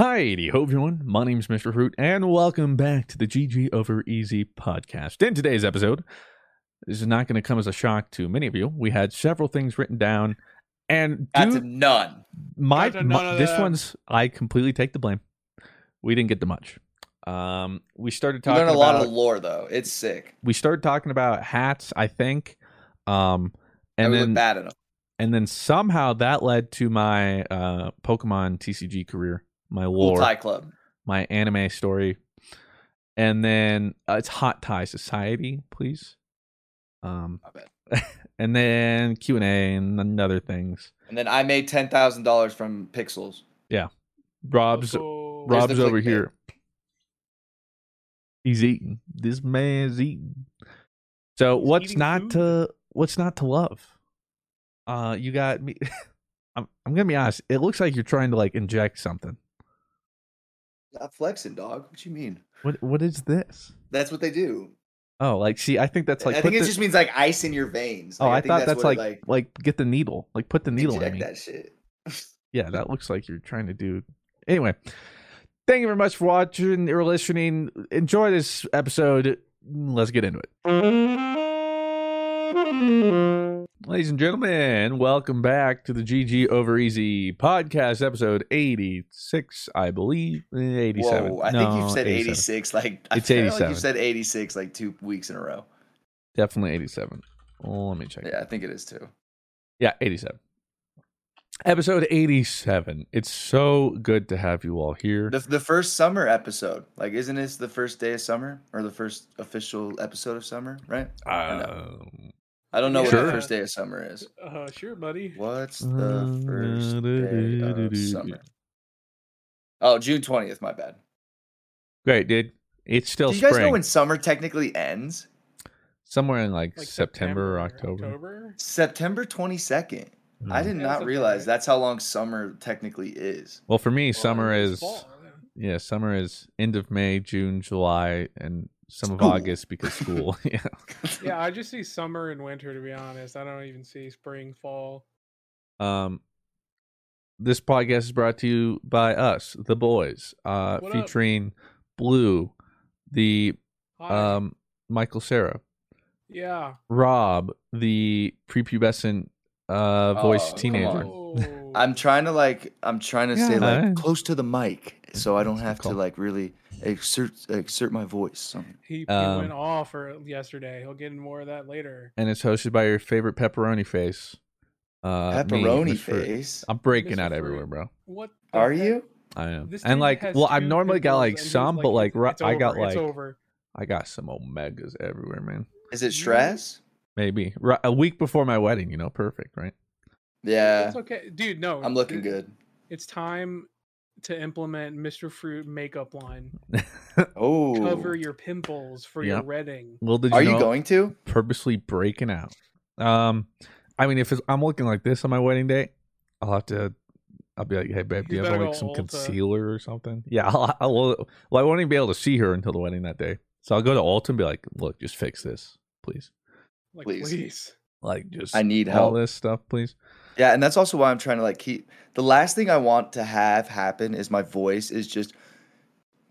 Hi, ho everyone. My name's Mr. Fruit, and welcome back to the GG Over EZ podcast. In today's episode, this is not going to come as a shock to many of you. We had several things written down, and That's dude, none. my, Got to none my- this one's I completely take the blame. We didn't get to much. Um, we started You talking learn a lot of lore though. It's sick. we started talking about hats, I think, um, And and then bad at them. and then somehow that led to my uh Pokemon TCG career, my lore. Cool tie club. my anime story, and then uh, it's Hot Tie Society, please. Um, My bad. and then Q and A and other things. And then I made ten thousand dollars from Pixels. Yeah, Rob's Oh, Rob's over clickbait. here. He's eating. This man's eating. So He's what's eating not food? to what's not to love? Uh, you got me. I'm I'm gonna be honest. It looks like you're trying to like inject something. Stop flexing, dog. What you mean? What what is this? That's what they do. Oh, like see, I think that's like. I think it the- just means like ice in your veins. Oh, Like, I, think thought that's what like, it, like get the needle, like put the needle in me. that shit. Yeah, that looks like you're trying to do. Anyway, thank you very much for watching or listening. Enjoy this episode. Let's get into it. Ladies and gentlemen, welcome back to the GG Over EZ podcast, episode 86, I believe. Eh, 87. Whoa, I No, think you've said 87. 86 like I It's feel like 87. you've said 86 like two weeks in a row. Definitely 87. Oh, let me check. Yeah, I think it is too. Yeah, 87. Episode 87. It's so good to have you all here. The, the first summer episode. Like isn't this the first day of summer or the first official episode of summer, right? Um, I don't know what the first day of summer is. Uh, sure, buddy. What's the first day of summer? Oh, June 20th, my bad. Great, dude. It's still Do you guys spring. know when summer technically ends? Somewhere in like, Like September, or October. September 22nd. I Mm. did Yeah, not realize right. that's how long summer technically is. Well, for me, summer is fall. yeah, summer is end of May, June, July, and some of August because school. yeah. Yeah, I just see summer and winter. To be honest, I don't even see spring, fall. Um, this podcast is brought to you by us, the boys, uh, What up? featuring Blue, the Hi. um Michael Sarah, yeah. Rob, the prepubescent uh voice Oh, teenager. Oh. I'm trying to like I'm trying to say Yeah. like close to the mic so I don't That's a have to like really exert exert my voice. He, he Um, went off for yesterday. He'll get more of that later. and it's hosted by your favorite pepperoni face. Uh, me, Pepperoni Mr. Fruit. face. I'm breaking Mr. out Fruit. everywhere, bro. What Are heck? you? I am, This and like, well, I've normally got like and he's some, but like, it's- it's I got over, like, over. I got some omegas everywhere, man. Is it stress? Maybe Ri- a week before my wedding, you know, perfect, right? Yeah. It's okay, dude. No, I'm looking it- good. It's time to implement Mr. Fruit makeup line. Oh. Cover your pimples for Yep. your wedding. Well, did you Are know you going to? purposely breaking out? Um, I mean, if it's, I'm looking like this on my wedding day, I'll have to. I'll be like, hey, babe, do You you have like some Ulta. concealer or something? Yeah, I'll, I'll. Well, I won't even be able to see her until the wedding that day, so I'll go to Ulta and be like, look, just fix this, please. Like, Please. please. Like, just I need all help. this stuff, please. Yeah, and that's also why I'm trying to like keep the last thing I want to have happen is my voice is just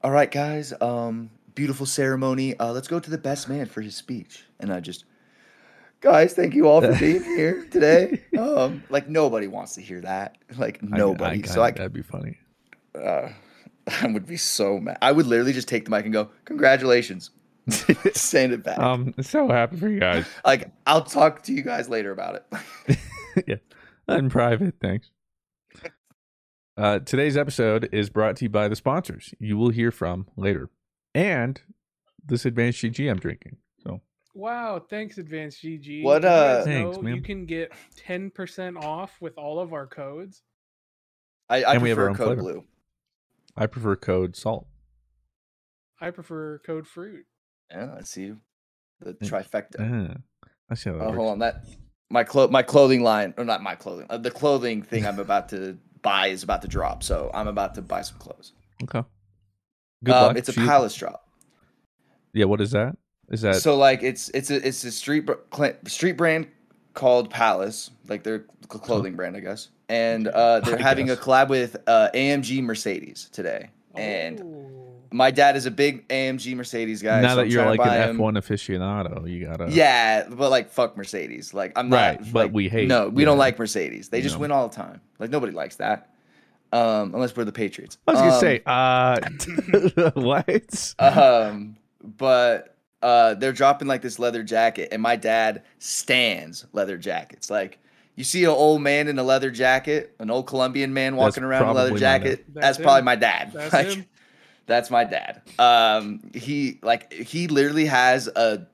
all right, guys, um, beautiful ceremony. Uh, let's go to the best man for his speech. And I just guys, thank you all for being here today. Um, like nobody wants to hear that. Like I- nobody. I, so I, that'd be funny. uh, I would be so mad. I would literally just take the mic and go, "Congratulations," send it back. I'm so happy for you guys. like I'll talk to you guys later about it. yeah, in private. Thanks. Uh, today's episode is brought to you by the sponsors you will hear from later, and this advanced GG I'm drinking. So Wow, thanks, Advanced GG. What, you uh, Thanks, know man. You can get 10% off with all of our codes. I, I And we have our prefer own code flavor. blue. I prefer code salt. I prefer code fruit. Yeah, I see. The trifecta. Uh, I see how that Oh, works. hold on. That my clo- my clothing line, or not my clothing. Uh, the clothing thing I'm about to buy is about to drop, so I'm about to buy some clothes. Okay. Good Um, luck. it's a palace drop. Yeah. What is that? Is that So like it's it's a it's a street street brand called Palace, like their cl- clothing brand, I guess. and uh, they're I having a collab with uh, AMG Mercedes today. And Oh. My dad is a big AMG Mercedes guy. now so that I'm you're like an him- F1 aficionado, you gotta. Yeah, but like fuck Mercedes. Like I'm not. Right, but like, we hate- No, we don't like Mercedes. They just No. win all the time. Like nobody likes that. Um, unless we're the Patriots. I was gonna Um, say, uh, what? Um, but uh, they're dropping like this leather jacket, and my dad stands leather jackets. Like you see an old man in a leather jacket, an old Colombian man That's walking around in a leather probably my dad. jacket. That's That's, probably my dad. That's Like, him. That's my dad. Um, he like he literally has a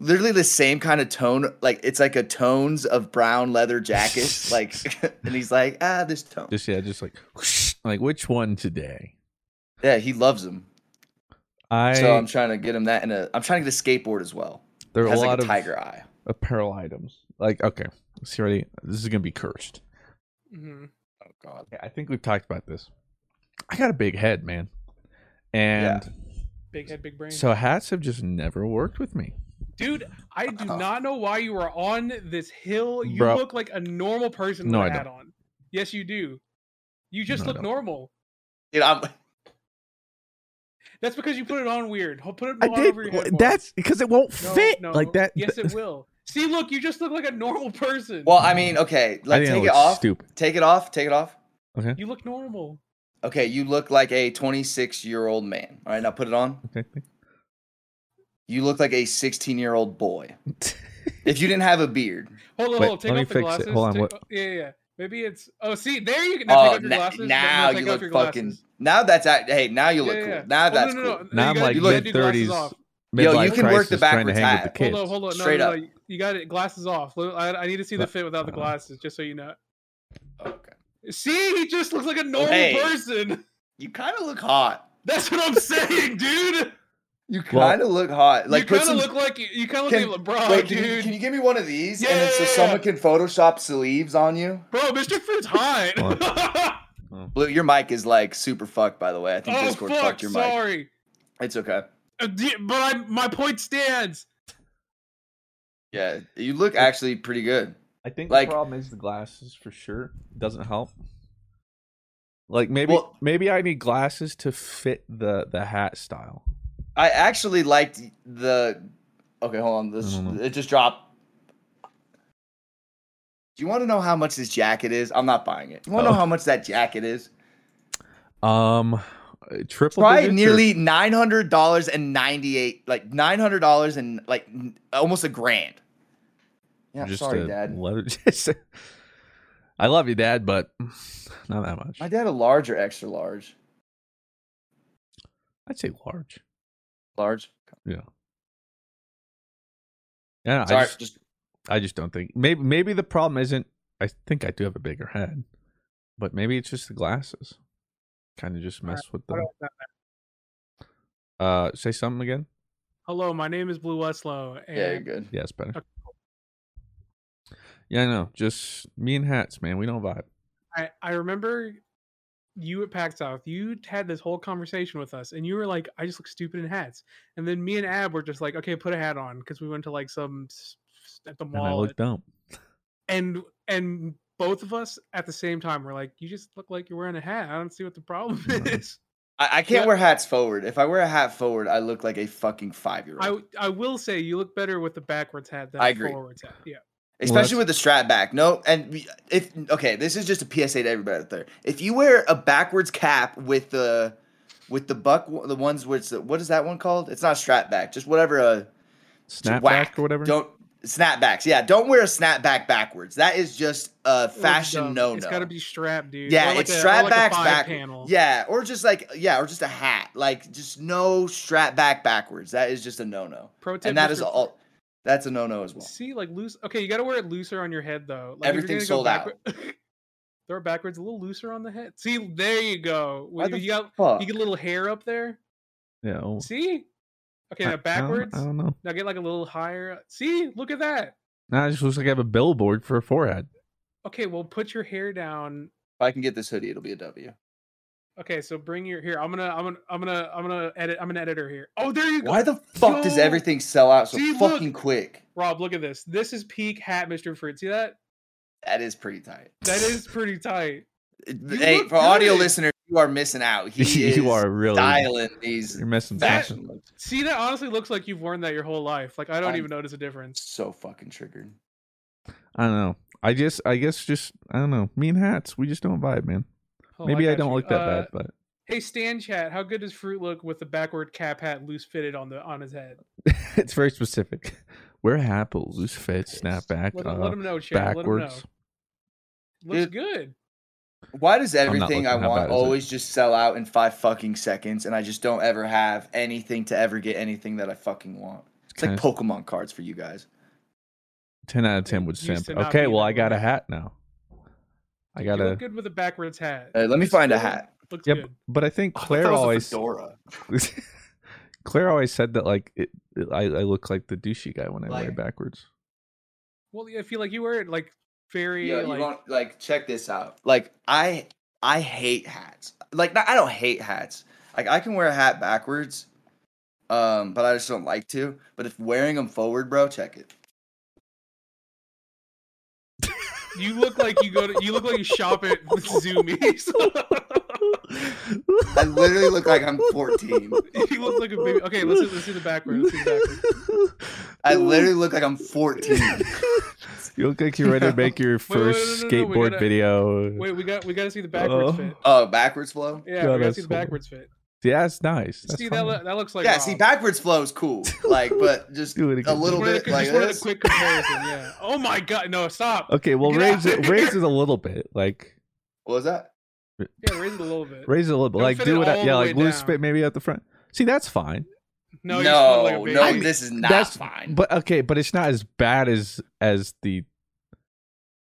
literally the same kind of tone. Like it's like a tones of brown leather jackets. like, and he's like, ah, this tone. Just yeah, just like, whoosh, like which one today? Yeah, he loves them. I So I'm trying to get him that, and a I'm trying to get a skateboard as well. there are a lot like a of tiger eye. apparel items. Like okay, see already, this is gonna be cursed. Mm-hmm. Oh God. Yeah, I think we've talked about this. I got a big head, man, and Big head, big brain. so hats have just never worked with me. Dude, I do Oh. not know why you are on this hill. You Bro. look like a normal person No, with I a hat on. Yes, you do. You just No, look normal. Dude, I'm, That's because you put it on weird. Ho- Put it I on did. over your head. more. That's because it won't No, fit no. like that. Yes, it will. See, look, you just look like a normal person. well, I mean, okay, I like take it it off. Stupid. Take it off. Take it off. Okay. You look normal. Okay, you look like a 26 year old man. All right, now put it on. Okay. You look like a 16 year old boy. If you didn't have a beard. Hold on, Wait, hold on. Take let me off the fix it. Hold on, Take- what- oh, Yeah, yeah, yeah. Maybe it's. Oh, see, there you go. Now Oh, take off your glasses. No, now you look fucking. glasses. Now that's act. Hey, now you look Yeah, cool. Now Oh, that's no, no, no. cool. Now you I'm like you gotta mid thirties, off. Yo, you can work the trying to backwards hang hat. Hold on, hold on. No, Straight no, up. no. You got it. Glasses off. I, I need to see the fit without the glasses, just so you know. Okay. See, he just looks like a normal Hey. person. You kind of look hot. That's what I'm saying, dude. You kind of look hot. Like you put kind some. of look like you kind of look like LeBron, wait, can you, dude. can you give me one of these? Yeah, and then so yeah, yeah, someone yeah. can Photoshop sleeves on you. Bro, Mr. Fruit's hot. Blue, your mic is like super fucked. By the way, I think oh Discord fuck, fucked your mic. sorry. It's okay. Uh, di- but I, my point stands. Yeah, you look actually pretty good. I think Like- the problem is the glasses for sure doesn't help. Like maybe Well- maybe I need glasses to fit the the hat style. I actually liked the. Okay, hold on. This know. it just dropped. Do you want to know how much this jacket is? I'm not buying it. You want to Oh. know how much that jacket is? Um, uh, triple Probably nearly nine hundred dollars and ninety eight, like nine hundred dollars and like almost a grand. Yeah, just sorry, Dad. leather- I love you, Dad, but not that much. My dad a large or extra large? I'd say large. Large. Yeah, I Sorry, just, just I just don't think maybe maybe the problem isn't. I think I do have a bigger head, but maybe it's just the glasses. Kind of just mess with I the. Uh, say something again. Hello, my name is Blue Westlow, and yeah, you're good. Yes, better. Okay, Yeah, I know. Just me and hats, man. We don't vibe. I, I remember you at PAX South. You had this whole conversation with us, and you were like, "I just look stupid in hats." And then me and Ab were just like, "Okay, put a hat on," because we went to like some s- s- at the And I mall, look dumb. and and both of us at the same time were like, "You just look like you're wearing a hat. I don't see what the problem is." I, I can't Yeah. wear hats forward. If I wear a hat forward, I look like a fucking five year old. I I will say you look better with the backwards hat than I a agree. forwards hat. Yeah. Especially that's- with the strap back. No, and if okay, this is just a PSA to everybody out there. If you wear a backwards cap with the with the buck, the ones which the, what is that one called? It's not strap back, just whatever. Uh, a Snapback or whatever. Don't snapbacks. Yeah, don't wear a snapback backwards. That is just a fashion no no. It's got to be strapped, dude. Yeah, like it's a- strap like a backs five back. panel. Yeah, or just like yeah, or just a hat. Like just no strap back backwards. That is just a no no. Pro tip, And that Mr. is all. That's a no no as well. See, like loose. Okay, you got to wear it looser on your head though. Like, Everything's gonna sold out. Throw it backwards, a little looser on the head. See, there you go. Why When the you got Fuck. you get a little hair up there. Yeah. well, See. Okay, I- now I don't- backwards. I don't, know. Now get like a little higher. See, look at that. Nah, it just looks like I have a billboard for a forehead. Okay, well, put your hair down. If I can get this hoodie, it'll be a W. Okay, so bring your here. I'm gonna, I'm gonna, I'm gonna, I'm gonna edit. I'm an editor here. Oh, there you go. Why the fuck does everything sell out so See, look. fucking quick? Rob, look at this. This is peak hat, Mr. Fruit. See that? That is pretty tight. That is pretty tight. hey, look for audio listeners, you are missing out. He is you are really dialing these you're missing That- fashion. See, that honestly looks like you've worn that your whole life. Like I don't I'm- even notice a difference. So fucking triggered. I don't know. I just I guess just I don't know. Me and hats, we just don't vibe, man. Oh, Maybe I, got don't you. look that Uh, bad, but Hey, Stan Chat, how good does Fruit look with the backward cap hat loose fitted on the on his head? it's very specific. Wear a hat, but loose fit, snap back, Let, uh, let him know, Chat. Let him know. backwards. Looks Dude, good. Why does everything I want bad is it? always just sell out in five fucking seconds, and I just don't ever have anything to ever get anything that I fucking want? It's like Kinda- Pokemon cards for you guys. Ten out of ten would Used simp. Okay, well I got a hat now. I You got a look good with a backwards hat. Hey, let me Looks find a hat. Looks Yep, good. but I think I Claire it was always fedora. Claire always said that like it, I, I look like the douchey guy when I wear Like- backwards. Well, yeah, I feel like you wear it like very Yo, you like want like check this out. Like I I hate hats. Like I don't hate hats. Like I can wear a hat backwards, um, but I just don't like to. But if wearing them forward, bro, check it. You look like you go to you look like you shop at Zumiez. I literally look like I'm 14. you look like a baby. Okay, let's see, let's see the backward. Let's see the backward. I literally look like I'm 14. You look like you're ready to make your wait, no, no, first no, no, skateboard gotta- video. Wait, we got we got to see the backwards Oh. fit. Oh, backwards flow. Yeah, God, we got to see the cool. backwards fit. Yeah, that's nice. That's see that, lo- that looks like yeah, Rob. see, backwards flow is cool. Like, but just Do it a little Just bit a- like just wanted this. a quick comparison. Yeah. Oh my god, no, stop. Okay, well Get raise it raise it a little bit. Like What was that? Yeah, raise it a little bit. raise it a little bit. Don't Like do it it at, yeah, like way loose down. fit maybe at the front. See, that's fine. No, no, like no, I mean, this is not that's fine. But okay, but it's not as bad as as the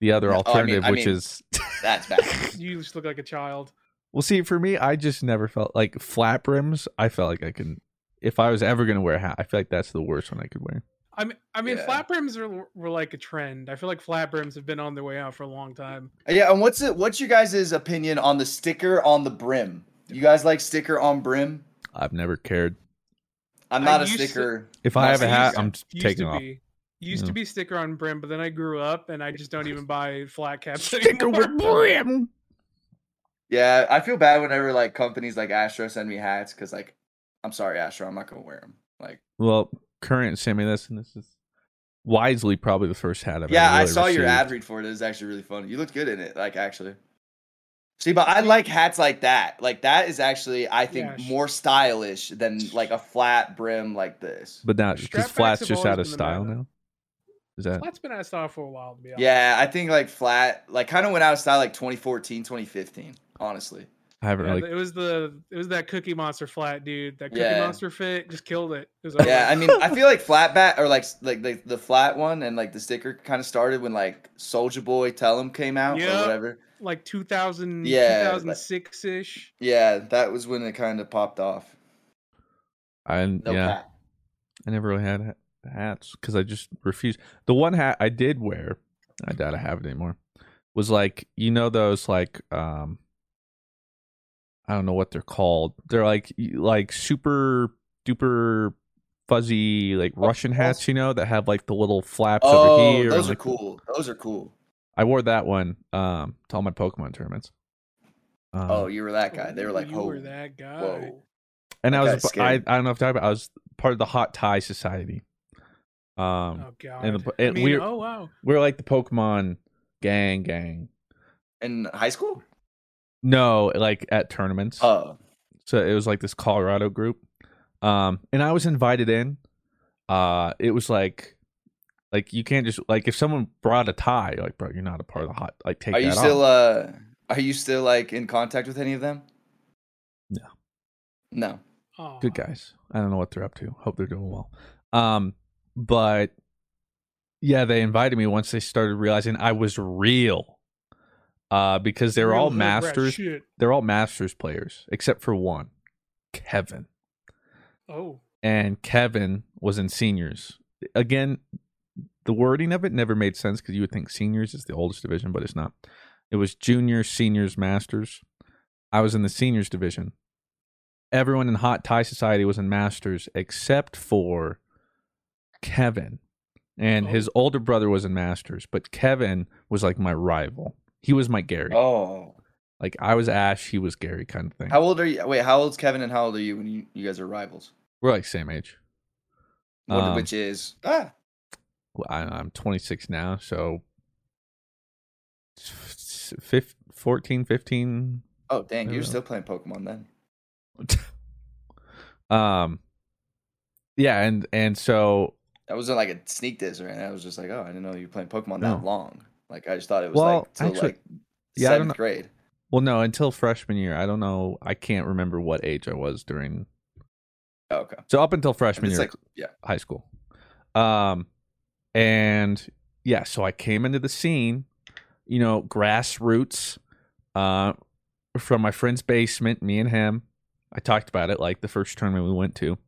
the other No, I mean- alternative, I which mean- is That's bad. You just look like a child. Well. See, for me, I just never felt like flat brims. I felt like I can. If I was ever gonna wear a hat, I feel like that's the worst one I could wear. I mean, I mean, Yeah. flat brims were, were like a trend. I feel like flat brims have been on their way out for a long time. Uh, yeah, and what's it? What's your guys' opinion on the sticker on the brim? You guys like sticker on brim? I've never cared. I'm not a used to- sticker. If I have a hat, sticker. I'm taking off. be. Used Yeah. to be sticker on brim, but then I grew up and I just don't even buy flat caps Sticker anymore. with brim. Yeah, I feel bad whenever like companies like Astro send me hats because like, I'm sorry, Astro, I'm not gonna wear them. Like, Well, current sent me this, and this is wisely probably the first hat I've yeah, ever I really saw your ad read for it. It was actually really funny. You looked good in it. Like, actually. See, but I like hats like that. Like that is actually, I think, Yeah, sh- more stylish than like a flat brim like this. But now, because flat's just out of style now. Is that Flat's been out of style for a while, to be honest. Yeah, I think like flat, like kind of went out of style like 2014, 2015. Honestly. I haven't Yeah, really. it was the it was that Cookie Monster flat, dude. That Cookie Yeah. Monster fit just killed it. it was. Yeah, I mean, I feel like flat bat or like like the, the flat one and like the sticker kind of started when like Soulja Boy Tell 'em came out Yeah. or whatever. like 2000, Yeah, 2006 ish. Yeah, that was when it kind of popped off. I No yeah, cap. I never really had hats because I just refused. The one hat I did wear, I doubt I have it anymore. Was like you know those like um, I don't know what they're called. They're like like super duper fuzzy like Russian hats, you know, that have like the little flaps over Oh, here. and, those are like, cool. Those are cool. I wore that one um to all my Pokemon tournaments. Um, Oh, you were that guy. They were Ooh, like, you "Oh, were that guy. whoa." and I was I, I don't know if I talked about I was part of the Hot Tie Society. Um, Oh god. and the- I mean, we're- oh wow. we're like the Pokemon gang gang. In high school? No, like at tournaments. Oh, so it was like this Colorado group. Um, and I was invited in. Uh, it was like, like you can't just like if someone brought a tie, like bro, you're not a part of the hot. Like take are that you off. still uh are you still like in contact with any of them? No. No. Aw. good guys. I don't know what they're up to. Hope they're doing well. Um, but yeah, they invited me once they started realizing I was real. Uh, because they're Real all masters. They're all masters players except for one, Kevin. Oh. and Kevin was in seniors. Again, the wording of it never made sense because you would think seniors is the oldest division, but it's not. It was juniors, seniors, masters. I was in the seniors division. Everyone in Hot Tie Society was in masters except for Kevin. and Oh. his older brother was in Masters, but Kevin was like my rival. He was my Gary. Oh, Like I was Ash, he was Gary, kind of thing. how old are you? Wait, how old's Kevin and how old are you when you, you guys are rivals? We're like same age. What, Um, which is ah, Well, I, I'm 26 now, so fif- 14, 15. oh dang, you're don't still playing Pokemon then. um, yeah, and and so That wasn't like a sneak diss or anything. I was just like, oh, I didn't know you were playing Pokemon No. that long. Like I just thought it was Well, like till actually- like yeah, seventh grade. well, no, until freshman year, I don't know. I can't remember what age I was during. Oh, okay. So up until freshman year, like yeah. high school. Um, and yeah, so I came into the scene, you know, grassroots, uh, from my friend's basement, me and him. I talked about it like the first tournament we went to.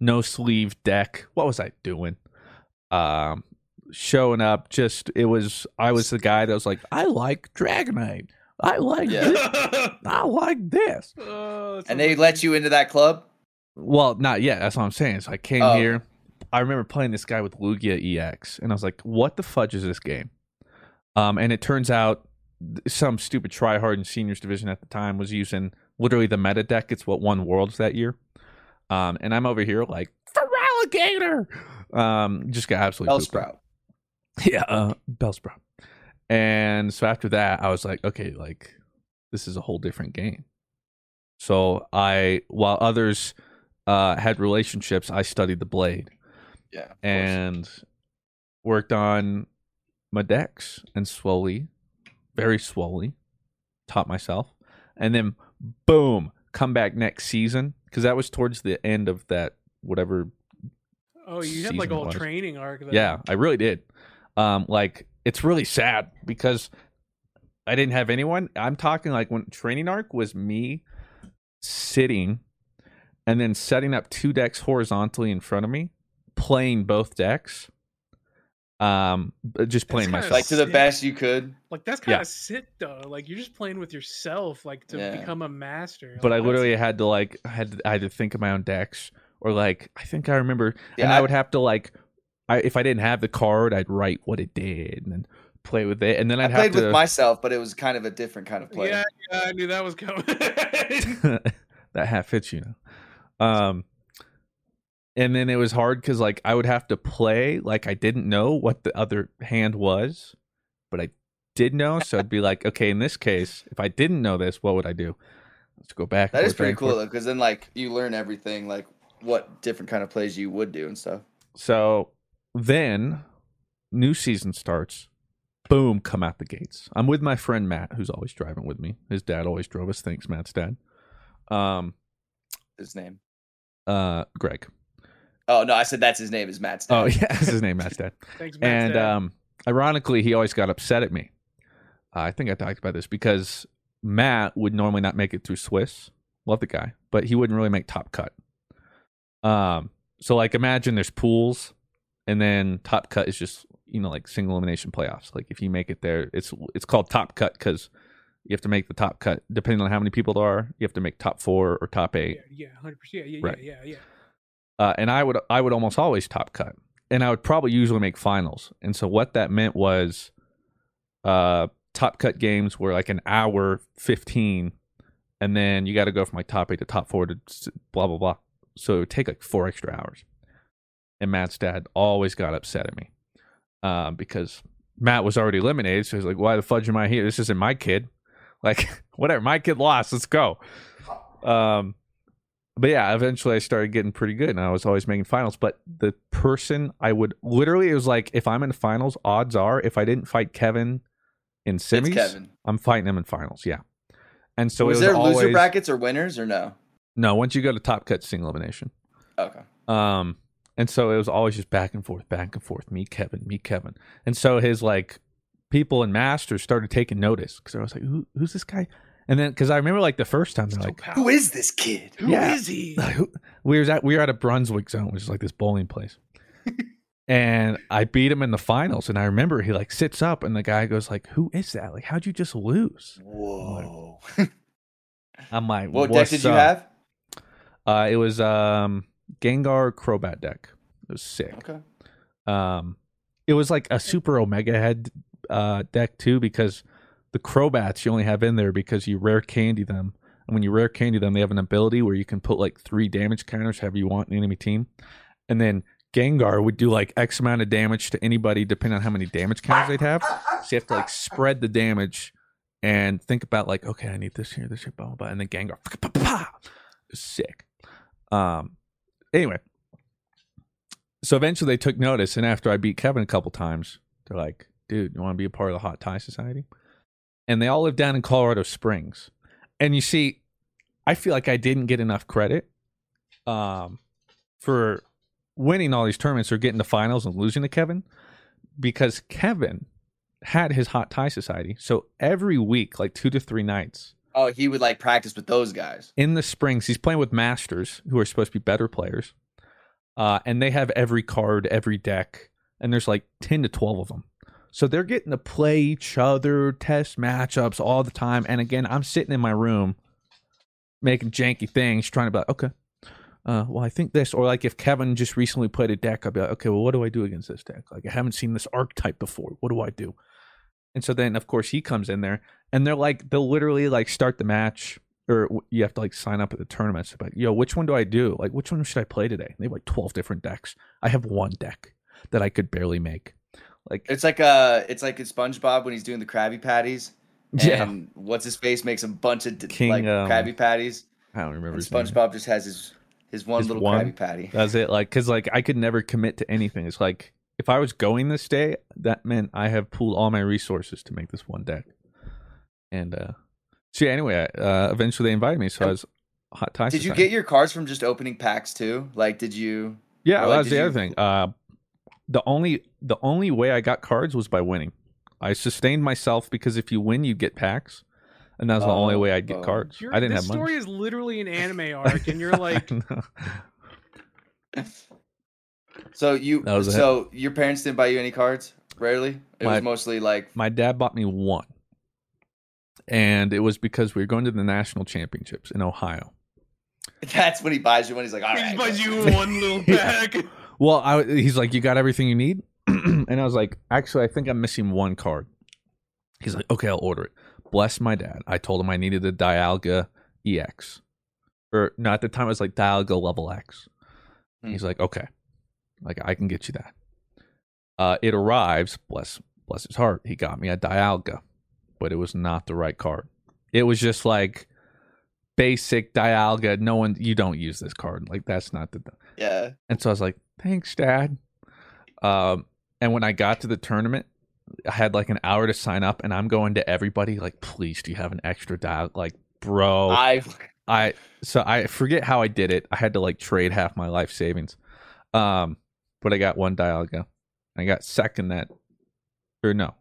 No sleeve deck. What was I doing? Um, showing up, just it was. I was the guy that was like, I like Dragonite. I like Yeah. this. I like this. Oh, that And sounds they let you into that club? Well, not yet. That's what I'm saying. So I came Oh. here. I remember playing this guy with Lugia EX, and I was like, "What the fudge is this game?" Um, and it turns out some stupid tryhard in seniors division at the time was using literally the meta deck. It's what won worlds that year. Um, and I'm over here like Feraligatr. Um, just got absolutely pooped on. Bellsprout. Yeah, uh, Bellsprout. And so after that, I was like, okay, like this is a whole different game. So I, while others uh, had relationships, I studied the blade Yeah. of course. and worked on my decks and slowly, very slowly, taught myself. And then, boom, come back next season because that was towards the end of that whatever Oh, you had like a whole training arc. Yeah, I really did. Um, like it's really sad because I didn't have anyone. I'm talking like when training arc was me sitting and then setting up two decks horizontally in front of me, playing both decks. Um, just playing kinda myself. like to the Sick. best you could. Like that's kind of sick though. Like you're just playing with yourself, like to Yeah. become a master. but I Like, that's- literally had to like I had to, I had to think of my own decks or like I think I remember Yeah, and I, I- would have to like I if I didn't have the card I'd write what it did and then play with it and then I I'd played to with myself, but it was kind of a different kind of play. Yeah, yeah, I knew that was coming. that hat fits you now. Um, and then it was hard because like I would have to play like I didn't know what the other hand was, but I did know. So I'd be like, okay, in this case, if I didn't know this, what would I do? Let's go back. That is pretty cool forth. though, because then like you learn everything, like what different kind of plays you would do and stuff. So then, new season starts. Boom, come out the gates. I'm with my friend Matt, who's always driving with me. His dad always drove us. Thanks, Matt's dad. Um, His name. uh, Greg. Oh no, I said that's his name. Is Matt's dad. Oh yeah, that's his name, Matt's dad. Thanks, Matt's and dad. um, ironically, he always got upset at me. Uh, I think I talked about this because Matt would normally not make it through Swiss. Love the guy, but he wouldn't really make top cut. Um, so like imagine there's pools, and then top cut is just you know like single elimination playoffs. Like if you make it there, it's it's called top cut because you have to make the top cut depending on how many people there are. You have to make top four or top eight. yeah, yeah, hundred percent. Yeah, Right. yeah, yeah, yeah. uh, and I would I would almost always top cut, and I would probably usually make finals. And so what that meant was, uh, top cut games were like an hour fifteen, and then you got to go from like top eight to top four to blah blah blah. So it would take like four extra hours. And Matt's dad always got upset at me, um, because Matt was already eliminated. So he's like, "Why the fudge am I here? This isn't my kid. Like whatever, my kid lost. Let's go." Um, but yeah, eventually I started getting pretty good, and I was always making finals. But the person I would literally it was like if I'm in finals, odds are if I didn't fight Kevin in semis, Kevin. I'm fighting him in finals. Yeah, and so was was there always loser brackets or winners or no? no. Once you go to top cut single elimination, Okay. um, and so it was always just back and forth, back and forth. Me, Kevin, me, Kevin, and so his like people and masters started taking notice because I was like, Who, who's this guy? And then because I remember like the first time they're So like, Who is this kid? Who is Yeah. he? We were at we were at a Brunswick zone, which is like this bowling place. and I beat him in the finals. And I remember he like sits up and the guy goes like, Who is that? Like, how'd you just lose? Whoa. I'm like, what deck "What's did you have? Uh it was um Gengar Crobat deck. It was sick. Okay. Um it was like a super omega head uh, deck too because the Crobats you only have in there because you rare candy them, and when you rare candy them, they have an ability where you can put like three damage counters however you want in the enemy team, and then Gengar would do like X amount of damage to anybody depending on how many damage counters they'd have. So you have to like spread the damage and think about like, okay, I need this here, this here, blah blah blah, and then Gengar, sick. Um, anyway, so eventually they took notice, and after I beat Kevin a couple times, they're like, "Dude, you want to be a part of the Hot Tie Society?" And they all live down in Colorado Springs. And you see, I feel like I didn't get enough credit um, for winning all these tournaments or getting the finals and losing to Kevin because Kevin had his Hot Tie Society. So every week, like two to three nights, Oh, he would like practice with those guys. in the springs he's playing with masters who are supposed to be better players uh, and they have every card every deck and there's like 10 to 12 of them so they're getting to play each other test matchups all the time and again i'm sitting in my room making janky things trying to be like okay uh, well i think this or like if kevin just recently played a deck i'd be like okay well what do i do against this deck? Like i haven't seen this archetype before. What do i do and so then of course he comes in there and they're like they'll literally like start the match or you have to like sign up at the tournaments but yo which one do i do like which one should i play today they have like 12 different decks i have one deck that i could barely make like It's like uh it's like in SpongeBob when he's doing the Krabby Patties. yeah And what's his face makes a bunch of King, like um, Krabby Patties. i don't remember And. SpongeBob just has his his one His little one? Krabby Patty. that's it like because like i could never commit to anything it's like if i was going this day that meant i have pooled all my resources to make this one deck and uh so yeah anyway uh eventually they invited me so i was hot tie Did you Society. get your cards from just opening packs too? Like, did you? Yeah, Or, that like, was the you- other thing. Uh, the only the only way I got cards was by winning. I sustained myself because if you win, you get packs, and that's was the only Oh, way I'd get oh. cards. Your- I didn't this have money. story is literally an anime arc, and you're like, So you? That was so your parents didn't buy you any cards? Rarely. It My- was mostly like. my dad bought me one, and it was because we were going to the national championships in Ohio. That's when he buys you one. He's like, all he right. buys you one little pack. Well, I, he's like, "You got everything you need," and I was like, "Actually, I think I'm missing one card." He's like, "Okay, I'll order it." Bless my dad. I told him I needed the Dialga EX, or no, at the time it was like Dialga Level X. Hmm. He's like, "Okay, like I can get you that." Uh, it arrives. Bless, bless his heart. He got me a Dialga, but it was not the right card. It was just like basic Dialga. No one, you don't use this card. Like that's not the. Yeah. And so I was like, "Thanks, Dad." Um, and when I got to the tournament, I had like an hour to sign up, and I'm going to everybody like, "Please, do you have an extra dial?" Like, bro, I. I so I forget how I did it. I had to like trade half my life savings. Um, but I got one Dialga. I got second that, or no,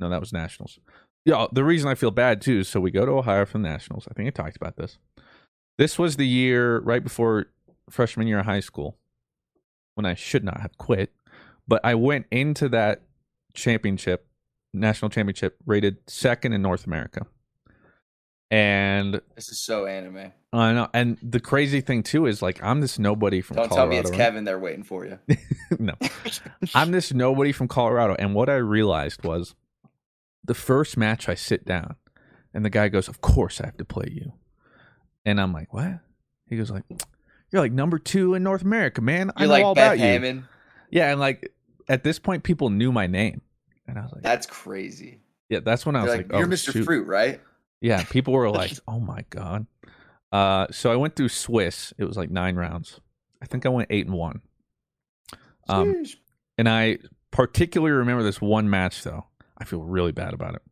no, that was nationals. Yeah, the reason I feel bad too. So we go to Ohio for the nationals. I think I talked about this. This was the year right before freshman year of high school, when I should not have quit. But I went into that championship, national championship, rated second in North America. And This is so anime. I know, and the crazy thing too is like I'm this nobody from Colorado. Don't tell me it's? Kevin there waiting for you. no, I'm this nobody from Colorado, and what I realized was the first match I sit down, and the guy goes, "Of course I have to play you," and I'm like, "What?" He goes like, "You're like number two in North America, man. I You're know like all Beth about you." Yeah, and like at this point, people knew my name, and I was like, That's crazy. "Yeah." That's when I was like, like, you're "Oh, Mr. shoot." Fruit, right? Yeah, people were like, "Oh my god." Uh, so I went through Swiss. It was like nine rounds. I think I went eight and one. Um, and I particularly remember this one match though. I feel really bad about it.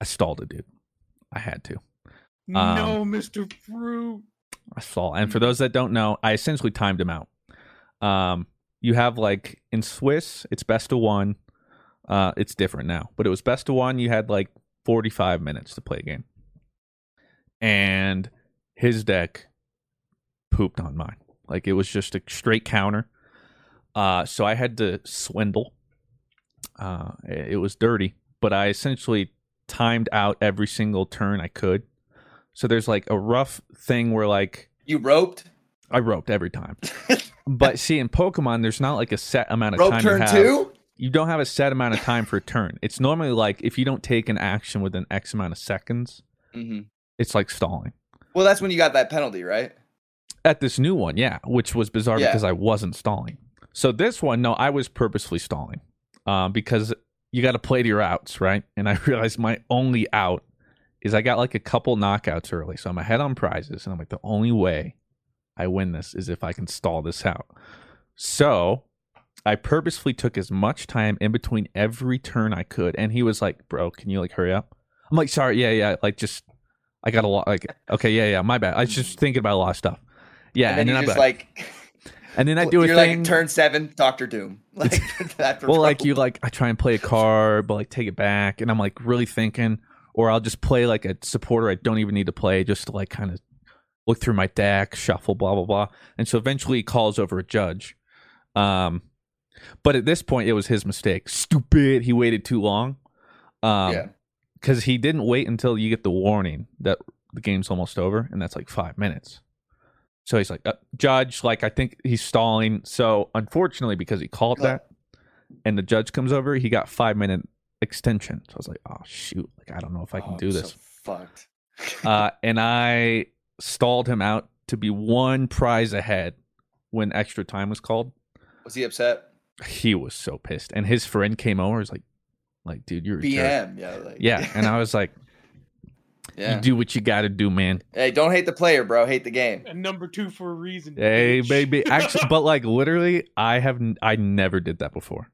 I stalled it, dude. I had to. Um, no, Mr. Fruit. I stalled. And for those that don't know, I essentially timed him out. Um, you have like in Swiss, it's best of one. Uh, it's different now, but it was best of one. You had like 45 minutes to play a game. And his deck pooped on mine. Like it was just a straight counter. Uh, so I had to swindle. Uh, it was dirty, but I essentially timed out every single turn I could. So there's like a rough thing where like You roped. I roped every time. but see, in Pokemon, there's not like a set amount of Rope time turn you have. two. you don't have a set amount of time for a turn. It's normally like if you don't take an action within X amount of seconds, hmm it's like stalling. Well, that's when you got that penalty, right? At this new one, yeah, which was bizarre Yeah. because I wasn't stalling. So this one, no, I was purposefully stalling um, because you got to play to your outs, right? And I realized my only out is I got like a couple knockouts early, so I'm ahead on prizes, and I'm like, the only way I win this is if I can stall this out. So I purposefully took as much time in between every turn I could, and he was like, "Bro, can you like hurry up?" I'm like, "Sorry, yeah, yeah, like just." I got a lot. Like, okay, yeah, yeah, my bad. I was just thinking about a lot of stuff. Yeah, and then, I'm just like, and then I do a you're thing. like turn seven, Doctor Doom. Like that. well, like you like I try and play a card, but like take it back, and I'm like really thinking, or I'll just play like a supporter I don't even need to play, just to like kind of look through my deck, shuffle, blah blah blah, and so eventually he calls over a judge. Um, but at this point, it was his mistake. Stupid. He waited too long. Um, yeah. Because he didn't wait until you get the warning that the game's almost over, and that's like five minutes. So he's like, uh, Judge, like I think he's stalling. So unfortunately, because he called that, and the judge comes over, he got five minute extension. So I was like, oh shoot, like I don't know if I can Oh, do I'm this. So fucked. uh, and I stalled him out to be one prize ahead when extra time was called. Was he upset? He was so pissed, and his friend came over. Was like, like, dude, you're a jerk. BM. Yeah. Like, Yeah, and I was like, yeah. you do what you got to do, man. Hey, don't hate the player, bro. Hate the game. And number two for a reason. Hey, bitch. baby. Actually, but like literally, I have I never did that before.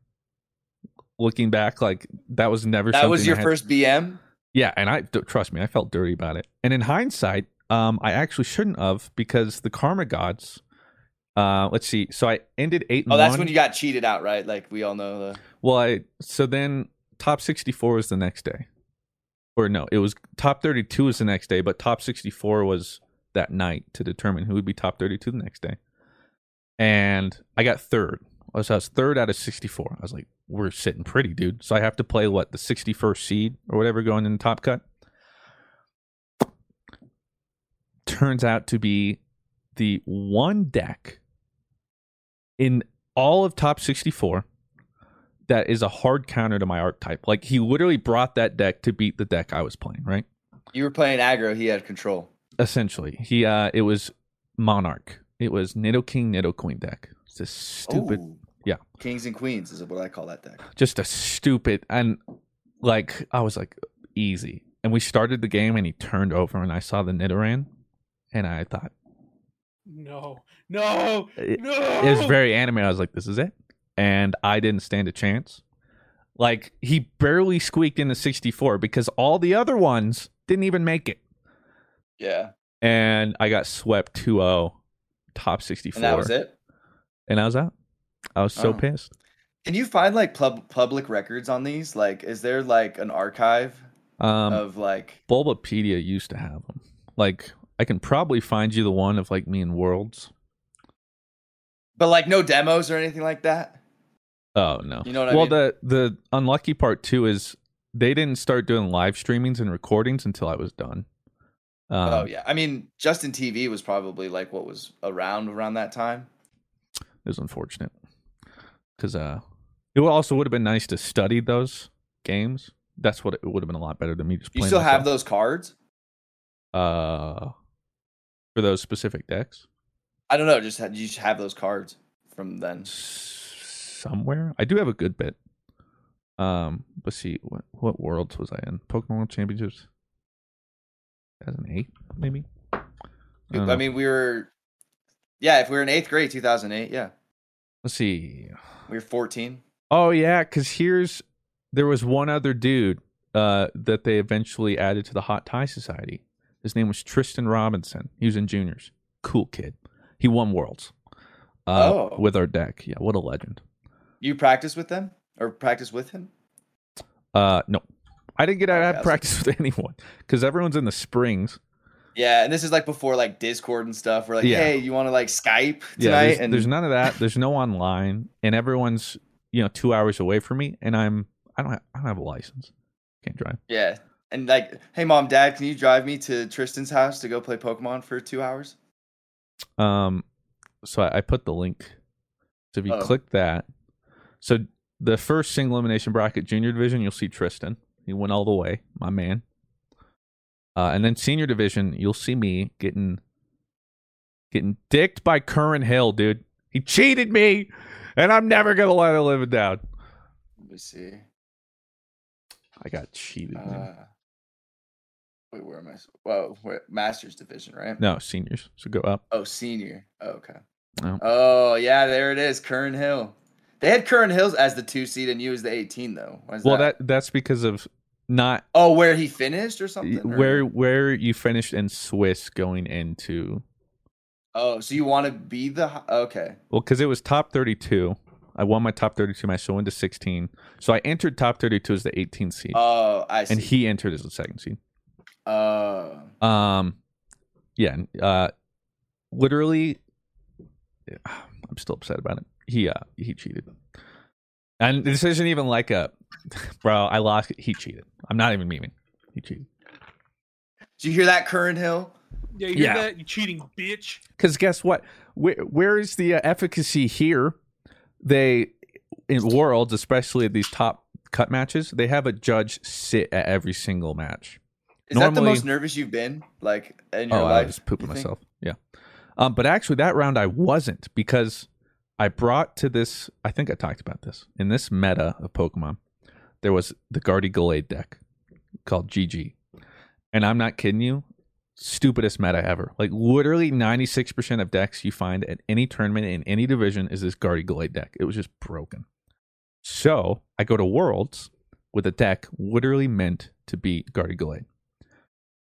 Looking back, like that was never. That was your I had- first BM. Yeah, and I trust me, I felt dirty about it. And in hindsight, um, I actually shouldn't have because the karma gods. Uh, let's see. So I ended eight. And Oh, that's one. when you got cheated out, right? Like we all know the. Well, I so then top sixty four was the next day, or no, it was top thirty two was the next day, but top sixty four was that night to determine who would be top thirty two the next day. And I got third. Oh, so I was third out of sixty four. I was like, we're sitting pretty, dude. So I have to play what the sixty first seed or whatever going in the top cut. Turns out to be the one deck in all of top 64 that is a hard counter to my archetype. Like he literally brought that deck to beat the deck I was playing, right? You were playing aggro. He had control. Essentially. He uh it was Monarch. It was Nidoking, Nido Queen deck. It's a stupid Ooh. yeah. Kings and queens is what I call that deck. just a stupid and like I was like easy. And we started the game and he turned over and I saw the Nidoran and I thought No, no, it, no. it was very anime. I was like, this is it. And I didn't stand a chance. Like he barely squeaked into 64 because all the other ones didn't even make it. Yeah, And I got swept 2-0 top 64. and that was it. And I was out. I was so Oh. pissed. Can you find like pub- public records on these? Like, is there like an archive Um of like? Bulbapedia used to have them. Like I can probably find you the one of like me and Worlds. But like no demos or anything like that. Oh no. You know what I well, mean? the the unlucky part too is they didn't start doing live streamings and recordings until I was done. Um, oh yeah, I mean Justin TV was probably like what was around around that time. It was unfortunate because uh, it also would have been nice to study those games. That's what it would have been a lot better than me just. You still have those cards? Uh, for those specific decks I don't know. Just had you just have those cards from then. S- somewhere. I do have a good bit. Um, let's see what what worlds was I in? Pokemon World Championships. 2008, maybe. I I mean, we were. Yeah, if we were in eighth grade, two thousand eight. Yeah, let's see. we were fourteen. Oh yeah, because here's there was one other dude uh, that they eventually added to the Hot Tie Society. His name was Tristan Robinson. He was in juniors. Cool kid. He won worlds uh, Oh. with our deck. Yeah, what a legend. You practice with them or practice with him? Uh, no, I didn't get out. I have practice with anyone because everyone's in the springs. Yeah, and this is like before like Discord and stuff. We're like, Yeah. hey, you want to like Skype tonight? Yeah, there's, and there's none of that. There's no online, and everyone's you know two hours away from me, and I'm I don't have, I don't have a license. Can't drive. yeah, and like, hey, mom, dad, can you drive me to Tristan's house to go play Pokemon for two hours? Um, so I, I put the link. So if you Oh. click that, so the first single elimination bracket junior division, you'll see Tristan. He went all the way, my man. Uh, and then senior division, you'll see me getting getting dicked by Curran Hill, dude. He cheated me, and I'm never gonna let him live it down. Let me see. I got cheated. Uh, wait, where am I? Whoa, where, Masters division, right? no, seniors. So go up. Oh, senior. Oh, okay. Oh. Oh, yeah, there it is. Curran Hill. They had Curran Hills as the two seed and you as the 18, though. Well, that that's because of not Oh, where he finished or something? or- where where you finished in Swiss going into Oh, so you want to be the. Okay. well because it was top 32 i won my top 32 match so I went to 16 so i entered top 32 as the 18 seed. Oh, I see. and he entered as the second seed Uh, um yeah uh literally i'm still upset about it he uh he cheated and this isn't even like a bro i lost he cheated i'm not even memeing he cheated did you hear that, Curran Hill? Yeah, you hear Yeah. that? You cheating bitch. Because guess what? Where, where is the uh, efficacy here? They in worlds, especially at these top cut matches, they have a judge sit at every single match. Is that the most nervous you've been, like in your Oh, life? I was pooping myself. Yeah. Um, but actually, that round I wasn't because I brought to this. I think I talked about this in this meta of Pokemon. There was the Guardy Gallade deck called GG, and I'm not kidding you. Stupidest meta ever. Like literally 96% of decks you find at any tournament in any division is this Guardy Gallade deck. It was just broken. So I go to Worlds with a deck literally meant to beat Guardy Gallade.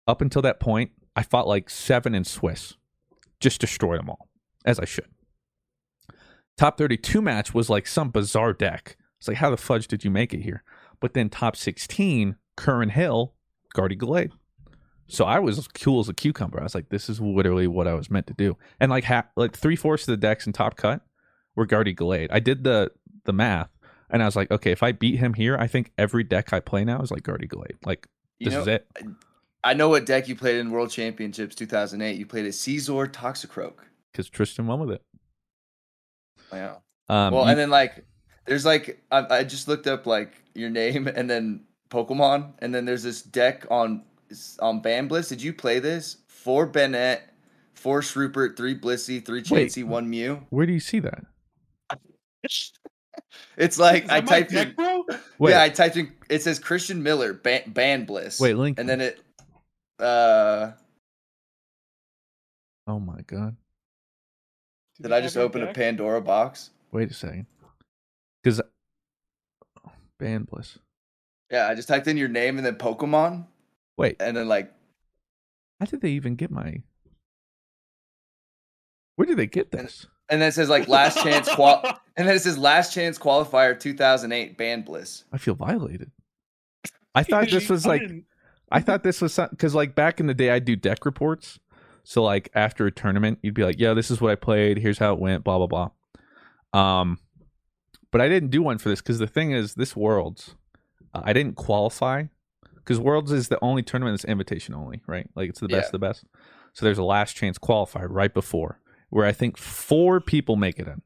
Up until that point, I fought like seven in Swiss, just destroyed them all, as I should. Top 32 match was like some bizarre deck. It's like, how the fudge did you make it here? But then top 16, Curran Hill, Guardy Gallade. So I was cool as a cucumber. I was like, this is literally what I was meant to do. And like, ha- like three fourths of the decks in top cut were Guardy Gallade. I did the the math, and I was like, okay, if I beat him here, I think every deck I play now is like Guardy Gallade. Like, You this know, is it. I know what deck you played in World Championships 2008. You played a Scizor Toxicroak. Because Tristan won with it. Wow. Um, well, you- and then like, there's like, I, I just looked up like your name and then Pokemon, and then there's this deck on on Ban Bliss. Did you play this? Four Banette, four Shuppet, three Blissey, three Wait. Chansey, one Mew. where do you see that? It's like I typed deck, in. bro. Wait, Yeah, I typed in. It says Christian Miller, Ban, Ban Bliss. wait, link. and then it. Uh, oh my god. Did you I just your open a? Pandora box? Wait a second. Because Ban Bliss. Yeah, I just typed in your name and then Pokemon, Wait, and then like how did they even get my? Where did they get this? And then it says like last chance qual and then it says last chance qualifier 2008 ban bliss. I feel violated. I thought this was like I thought this was because like back in the day I do deck reports. So like after a tournament, you'd be like, "Yeah, this is what I played. Here's how it went." Blah blah blah. Um, but I didn't do one for this because the thing is, this Worlds, uh, I didn't qualify because Worlds is the only tournament that's invitation only, right? Like it's the best Yeah. of the best. So there's a last chance qualifier right before where I think four people make it in,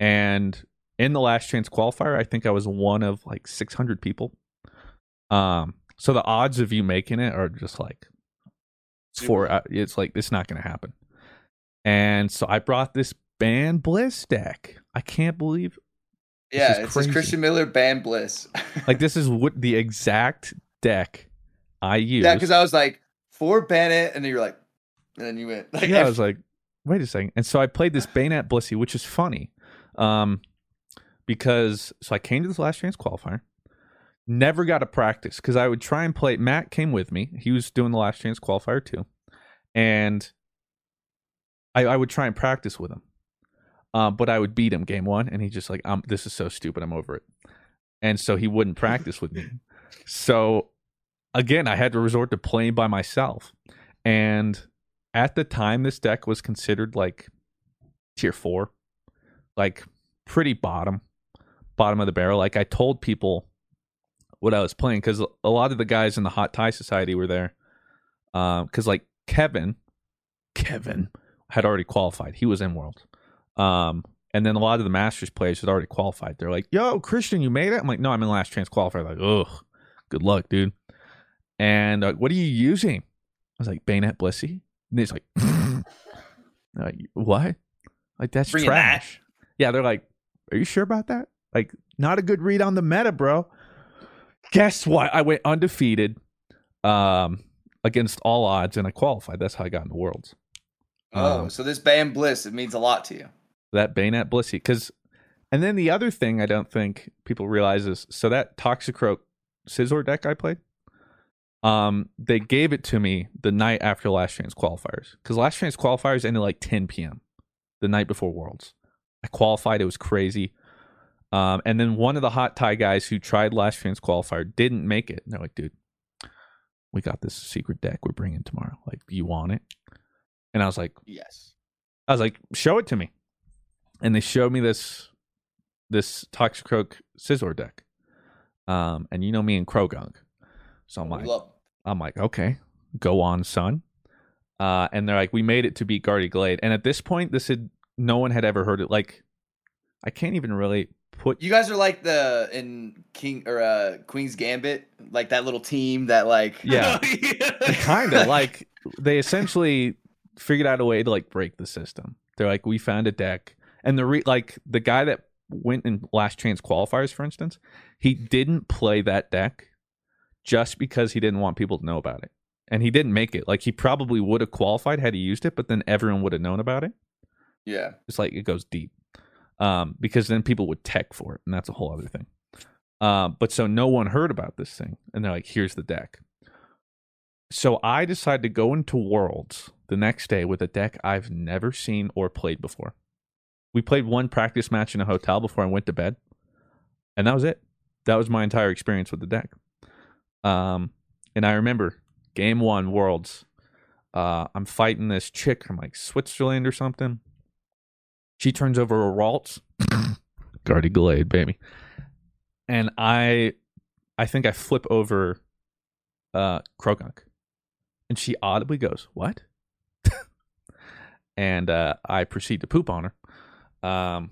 and in the last chance qualifier, I think I was one of like 600 people. Um, so the odds of you making it are just like four. Uh, it's like it's not going to happen. And so I brought this Ban Bliss deck. I can't believe This Yeah, is it crazy. Christian Miller ban bliss. like this is what the exact deck I used. yeah, because I was like for Banette, and then you're like, and then you went like yeah, I was like, wait a second. And so I played this Banette Blissey, which is funny. Um because so I came to this last chance qualifier. Never got to practice because I would try and play. Matt came with me. He was doing the last chance qualifier too. And I, I would try and practice with him. Uh, but I would beat him game one, and he just like, um, this is so stupid. I'm over it. And so he wouldn't practice with me. So again, I had to resort to playing by myself. And at the time, this deck was considered like tier four, like pretty bottom, bottom of the barrel. Like I told people what I was playing because a lot of the guys in the Hot Tie Society were there. Because like Kevin, Kevin had already qualified. He was in World. Um, And then a lot of the Masters players had already qualified. They're like, "Yo, Christian, you made it." I'm like, "No, I'm in last chance qualifier." Like, ugh, good luck, dude. And uh, what are you using? I was like, Banette Blissey. And he's like, like, what? Like that's Bringing that. trash. Yeah, they're like, are you sure about that? Like, not a good read on the meta, bro. Guess what? I went undefeated, um, against all odds, and I qualified. That's how I got in the Worlds. Oh, Um, so this Ban Bliss, it means a lot to you. that Banette Blissey. Because, and then the other thing I don't think people realize is so that Toxicroak Scizor deck I played, um, they gave it to me the night after Last Chance qualifiers. Because Last Chance qualifiers ended like 10 p.m. the night before Worlds. I qualified. It was crazy. Um, and then one of the hot tie guys who tried Last Chance qualifier didn't make it. And they're like, dude, we got this secret deck we're bringing tomorrow. Like, you want it? And I was like, Yes. I was like, show it to me. And they showed me this this Toxicroak Scizor deck. Um, and you know me and Croagunk. So I'm like, Love- I'm like, okay, go on, son. Uh, and they're like, we made it to beat Guardy Gallade. And at this point, this had no one had ever heard it. Like, I can't even really put You guys are like the in King or uh Queen's Gambit, like that little team that like Yeah. kind of like they essentially figured out a way to like break the system. They're like, we found a deck, and the re- like the guy that went in last chance qualifiers, for instance, he didn't play that deck just because he didn't want people to know about it, and he didn't make it. Like he probably would have qualified had he used it, but then everyone would have known about it. Yeah. It's like it goes deep, um, because then people would tech for it, and that's a whole other thing. Uh, but so no one heard about this thing, and they're like, "Here's the deck." So I decided to go into Worlds the next day with a deck I've never seen or played before. We played one practice match in a hotel before I went to bed, and that was it. That was my entire experience with the deck. Um, and I remember game one Worlds. Uh, I'm fighting this chick from like Switzerland or something. She turns over a Ralts, Guardy Gallade, baby, and I, I think I flip over, uh, Croagunk, and she audibly goes, "What?" and uh, I proceed to poop on her. Um,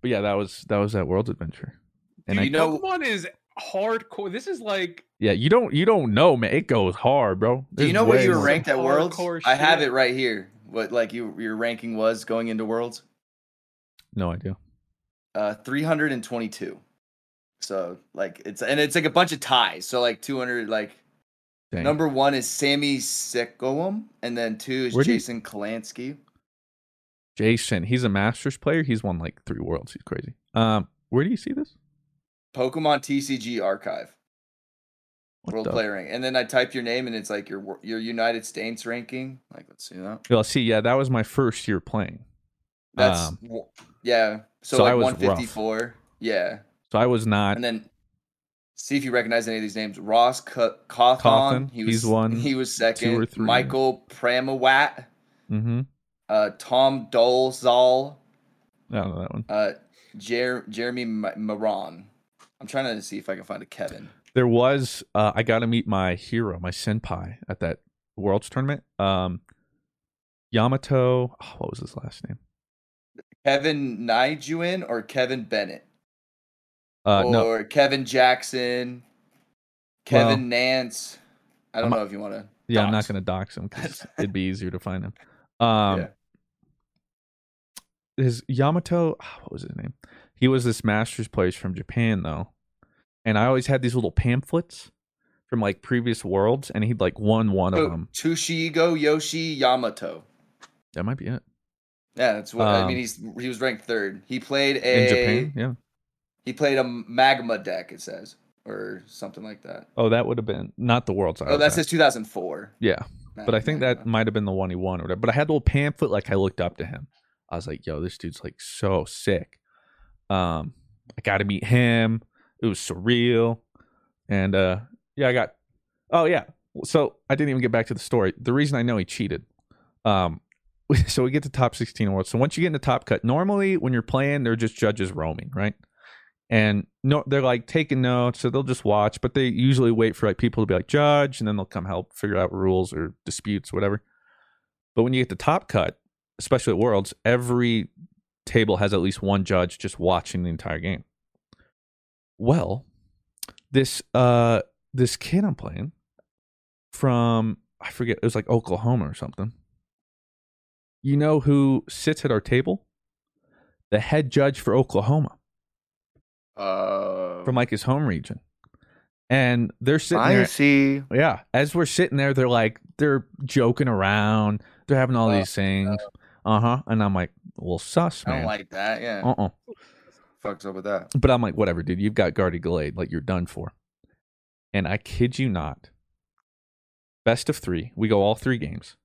but yeah, that was that was that World's Adventure. And Dude, I, you know- Pokemon is hardcore. This is like yeah, you don't you don't know, man. It goes hard, bro. Do you know what you were ranked at Worlds? Hardcore I have it right here. What like you your ranking was going into Worlds? No idea. Uh 322. So like it's and it's like a bunch of ties. So like 200 like Dang. number 1 is Sammy Sekoum and then 2 is Where do you- Jason Klaczynski. Jason, he's a Masters player. He's won like three Worlds. He's crazy. Um, where do you see this? Pokemon TCG archive. What World the- player rank. And then I type your name and it's like your your United States ranking. Like let's see that. Well, see, yeah, that was my first year playing. That's Um, yeah. So, so I like was rough. 154. Yeah. So I was not. And then see if you recognize any of these names. Ross Ca- Cawthon. He was he's one, He was two or second. three. Michael Pramawat. mm-hmm. Uh, Tom Dolezal. I don't know that one. Uh, Jer- Jeremy Ma- Maron. I'm trying to see if I can find a Kevin. There was. Uh, I got to meet my hero, my senpai, at that Worlds tournament. Um, Yamato. oh, what was his last name? Kevin Nijuin or Kevin Bennett Uh, no, or Kevin Jackson. Kevin Well, Nance. I don't I'm- know if you want to. yeah, I'm not going to dox him because it'd be easier to find him. Um, Yeah. his Yamato. ah, What was his name? He was this Masters player from Japan though, and I always had these little pamphlets from like previous worlds, and he'd like won one of Oh, them. Tsuguyoshi Yamato. That might be it Yeah, that's what I Um, mean. He's he was ranked third. He played a in Japan. Yeah. he played a magma deck. It says or something like that. Oh, that would have been not the worlds. Oh, that says 2004. yeah. But I think that might have been the one he won or whatever. But I had a little pamphlet, like I looked up to him. I was like, yo, this dude's like so sick. Um, I got to meet him. It was surreal. And uh, yeah, I got. Oh yeah. So I didn't even get back to the story. The reason I know he cheated. Um, so we get to top 16 world. So once you get in the top cut, normally when you're playing, they're just judges roaming, right? And no, they're like taking notes, so they'll just watch, but they usually wait for like people to be like judge, and then they'll come help figure out rules or disputes, whatever. But when you get the top cut, especially at Worlds, every table has at least one judge just watching the entire game. Well, this uh this kid I'm playing from I forget it was like Oklahoma or something. You know who sits at our table? The head judge for Oklahoma Uh, from like his home region. And they're sitting there I there see. Yeah, as we're sitting there, they're like they're joking around. They're having all Uh, these things. Uh huh. And I'm like, well, sus, I don't like that. Yeah, uh uh fucks up with that. But I'm like, whatever, dude. You've got Guardy Gallade. Like you're done for. And I kid you not. Best of three. We go all three games,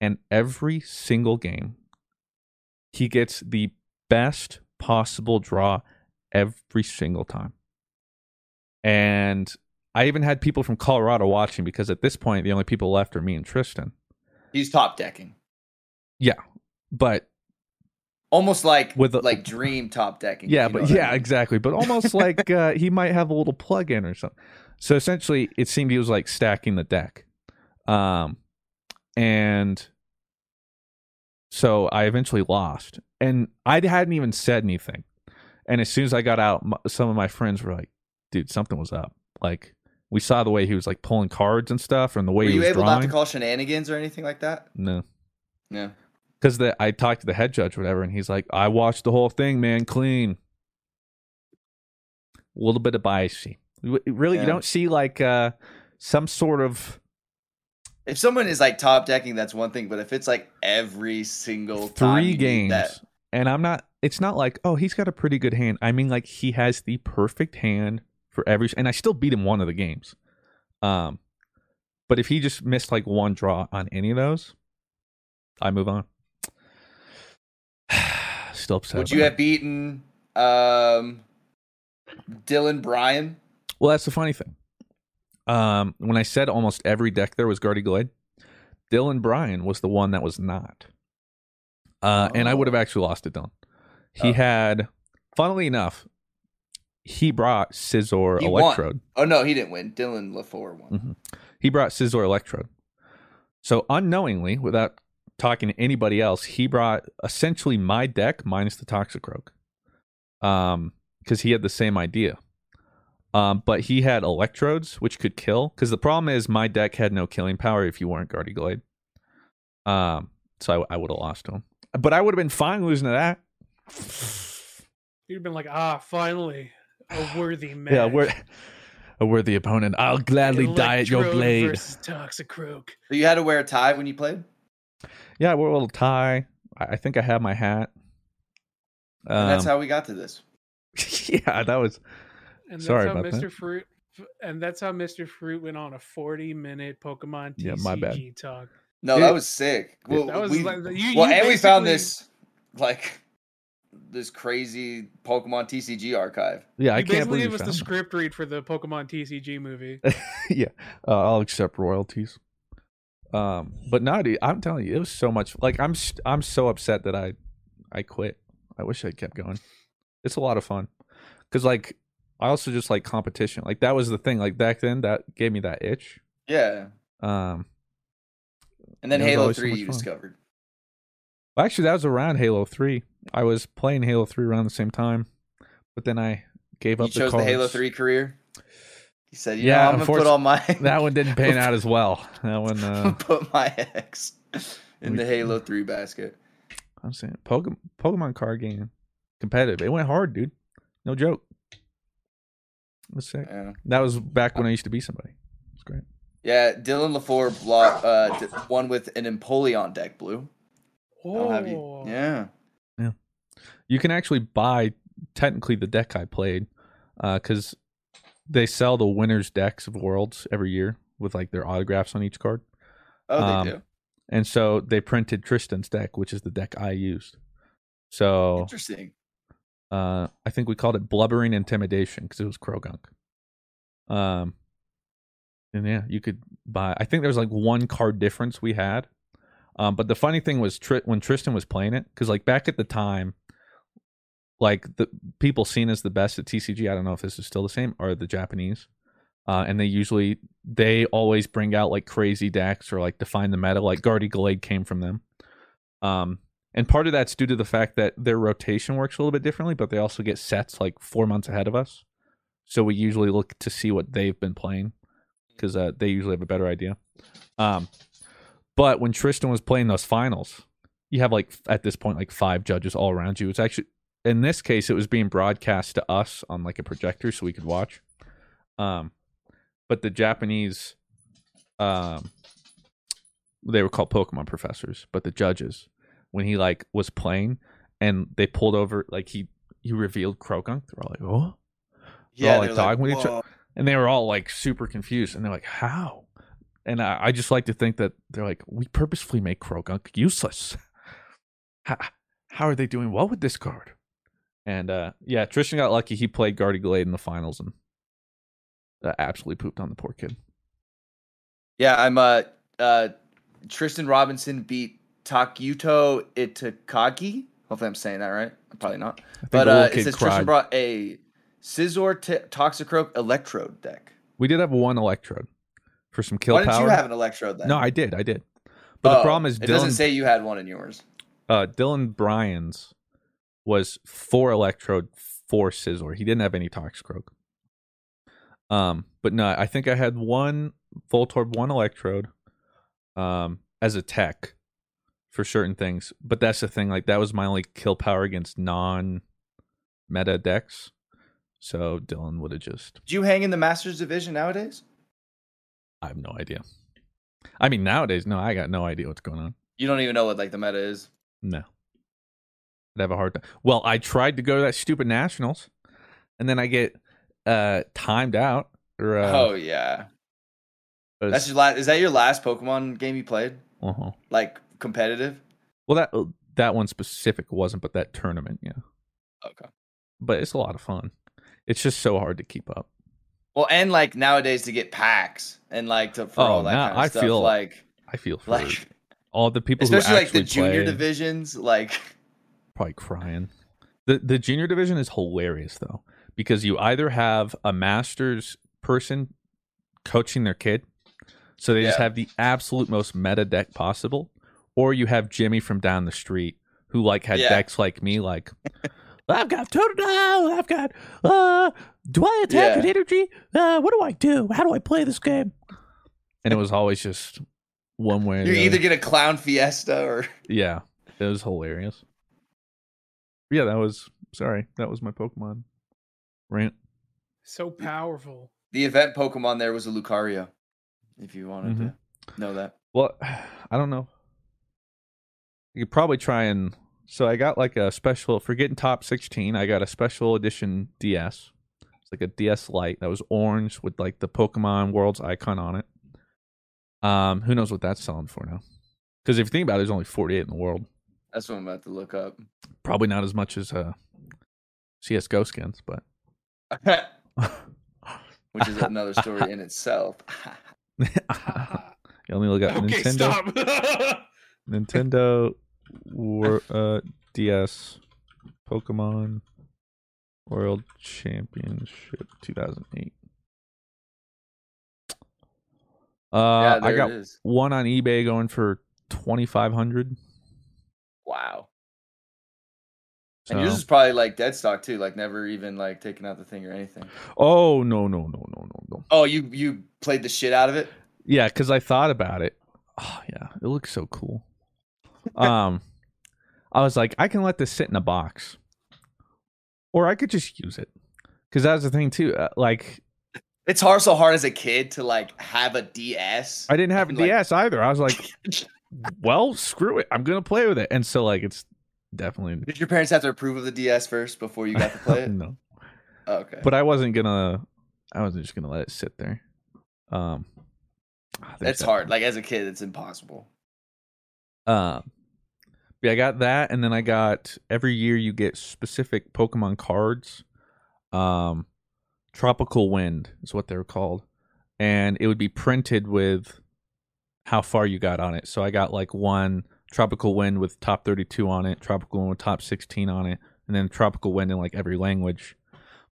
and every single game, he gets the best possible draw every single time. And I even had people from Colorado watching because at this point the only people left are me and Tristan. He's top decking, Yeah, But almost like With a- like dream top decking. yeah, you know but what I yeah, mean. exactly. But almost like uh, he might have a little plug in or something. So essentially, it seemed he was like stacking the deck, um, and so I eventually lost, and I hadn't even said anything. And as soon as I got out, m- some of my friends were like, "Dude, something was up." Like we saw the way he was like pulling cards and stuff, and the way Were he you was able drawing. not to call shenanigans or anything like that? no, Yeah. because the I talked to the head judge, or whatever, and he's like, "I watched the whole thing, man, clean." A little bit of biasy. You- Really, you don't see like uh some sort of If someone is like top decking, that's one thing. But if it's like every single three games, that, and I'm not. It's not like oh he's got a pretty good hand. I mean like he has the perfect hand for every, and I still beat him one of the games. Um, but if he just missed like one draw on any of those, I move on. Still upset. would you have beaten um, Dylan Bryan? Well, that's the funny thing. Um, when I said almost every deck there was Guardy Gallade, Dylan Bryan was the one that was not. Uh, and I would have Oh. actually lost to Dylan. He Oh. had, funnily enough, he brought Scizor He won. Electrode. Oh no, he didn't win. Dylan LaFour won. Mhm. He brought Scizor Electrode. So unknowingly, without talking to anybody else, he brought essentially my deck minus the Toxicroak. Um, because he had the same idea. Um, but he had electrodes which could kill. Because the problem is my deck had no killing power if you weren't Guardy Gallade. Um, so I, I would have lost to him. But I would have been fine losing to that. You'd have been like, ah, finally, a worthy man. Yeah, we're a worthy opponent. I'll gladly die at your Electrode blade. Versus Toxicroak. So you had to wear a tie when you played. Yeah, I wore a little tie. I, I think I had my hat. And that's Um, how we got to this. yeah, that was And that's Sorry how about that. Mr. Fruit and that's how Mr. Fruit went on a 40 minute Pokemon TCG Yeah, my bad. talk. No, Dude. that was sick. Well, That was we, like you, well you and we found this like this crazy Pokemon TCG archive. yeah. I you can't basically believe gave you us the found script read for the Pokemon TCG movie. yeah, uh, I'll accept royalties. Um, but no, dude, I'm telling you, it was so much. Like I'm, st- I'm so upset that I, I quit. I wish I kept going. It's a lot of fun, because like I also just like competition. Like that was the thing. Like back then, that gave me that itch. Yeah. Um, And then Halo always so 3 you fun. discovered. Well, actually, that was around Halo Three. I was playing Halo Three around the same time, but then I gave You up You chose the the, Halo 3 career. You said, Yeah, know, I'm gonna put all my That one didn't pan out as well. That one, uh, put my ex in We- the Halo 3 basket. I'm saying Pokemon, Pokemon card game, competitive. It went hard, dude. No joke. It was sick. Yeah. That was back when I used to be somebody. It's great. Yeah, Dylan LaFour block, uh, d- won with an Empoleon deck blue. I'll have you. Oh, Yeah. You can actually buy technically the deck I played because they sell the winners decks of worlds every year with like their autographs on each card. Oh, they Um, do. And so they printed Tristan's deck, which is the deck I used. So Interesting. Uh, I think we called it Blubbering Intimidation because it was Croagunk. Um, and yeah, you could buy. I think there was like one card difference we had. Um, but the funny thing was Tri- when Tristan was playing it, because like back at the time, like the people seen as the best at TCG. I don't know if this is still the same are the Japanese. Uh, and they usually they always bring out like crazy decks or like define the meta. Like Guardy Gallade came from them. Um, and part of that's due to the fact that their rotation works a little bit differently, but they also get sets like four months ahead of us. So we usually look to see what they've been playing because uh, they usually have a better idea. Um, but when Tristan was playing those finals, you have like at this point like five judges all around you. It's actually in this case it was being broadcast to us on like a projector so we could watch. Um, but the Japanese, um, they were called Pokemon professors, but the judges when he like was playing and they pulled over like he he revealed Croagunk, they're all like, oh, They're all, like, talking with each "Whoa." and they were all like super confused and they're like, how? And I, I just like to think that they're like, we purposefully make Croagunk useless. How, how are they doing well with this card? And uh yeah, Tristan got lucky. He played Guardy Gallade in the finals and uh, absolutely pooped on the poor kid. Yeah, I'm uh uh Tristan Robinson beat Takuto Itakagi. Hopefully I'm saying that right. Probably not. But uh, it says cried. Tristan brought a Scizor t- Toxicroak Electrode deck. we did have one electrode for some kill Why didn't power. you have an Electrode then? no, I did, I did. But the Oh, problem is it doesn't say you had one in yours. uh, Dylan Bryan's was four Electrode, four Scizor. He didn't have any Toxicroak. Um, but no, I think I had one Voltorb, one Electrode, um, as a tech for certain things. But that's the thing; like that was my only kill power against non-meta decks. So Dylan would have just. Do you hang in the Masters Division nowadays? I have no idea. I mean, nowadays, no, I got no idea what's going on. You don't even know what like the meta is. No. I'd have a hard time. Well, I tried to go to that stupid nationals, and then I get uh timed out. Or uh, oh yeah, was- that's your last. Is that your last Pokemon game you played? uh-huh. Like competitive? Well, that uh, that one specific wasn't, but that tournament, yeah. Okay. But it's a lot of fun. It's just so hard to keep up. Well, and like nowadays to get packs and like to for Oh, all that now kind of I stuff, feel like I feel for like all the people especially like the junior play, divisions, like probably crying. The the junior division is hilarious though because you either have a masters person coaching their kid, so they just have the absolute most meta deck possible, or you have Jimmy from down the street who like had Yeah. decks like me, like I've got Totodile, I've got uh do I attack Yeah. with energy? Uh what do I do? How do I play this game? And it was always just one way you the either other. get a clown fiesta or Yeah. It was hilarious. Yeah, that was sorry, that was my Pokemon rant. So powerful. the event Pokemon. There was a Lucario. If you wanted Mhm. to know that. Well, I don't know. You could probably try and so I got like a special for getting top sixteen. I got a special edition DS. It's like a DS Lite that was orange with like the Pokemon Worlds icon on it. Um, who knows what that's selling for now? Because if you think about it, there's only forty eight in the world. That's what I'm about to look up. Probably not as much as uh, CS:GO skins, but Which is another story in itself. you only look at okay, Nintendo. Nintendo uh, DS Pokemon World Championship 2008. Uh, yeah, I got one on eBay going for 2500 Wow. so. And yours is probably like dead stock too, like never even like taking out the thing or anything. Oh, no, no, no, no, no, no. Oh, you you played the shit out of it? Yeah, because I thought about it. Oh, yeah, it looks so cool. Um, I was like, I can let this sit in a box, or I could just use it. Because that's the thing too. Uh, like, It's hard so hard as a kid to like have a DS. I didn't have a like- DS either. I was like, well, screw it. I'm gonna play with it. And so, like, it's definitely Did your parents have to approve of the DS first before you got to play it? no. Oh, okay. But I wasn't gonna. I wasn't just gonna let it sit there. Um, ah, That's that- hard. Like as a kid, it's impossible. Um, yeah, I got that, and then I got every year you get specific Pokemon cards. Um, Tropical Wind is what they're called, and it would be printed with how far you got on it. So I got like one Tropical Wind with top thirty-two on it, Tropical Wind with top sixteen on it, and then Tropical Wind in like every language.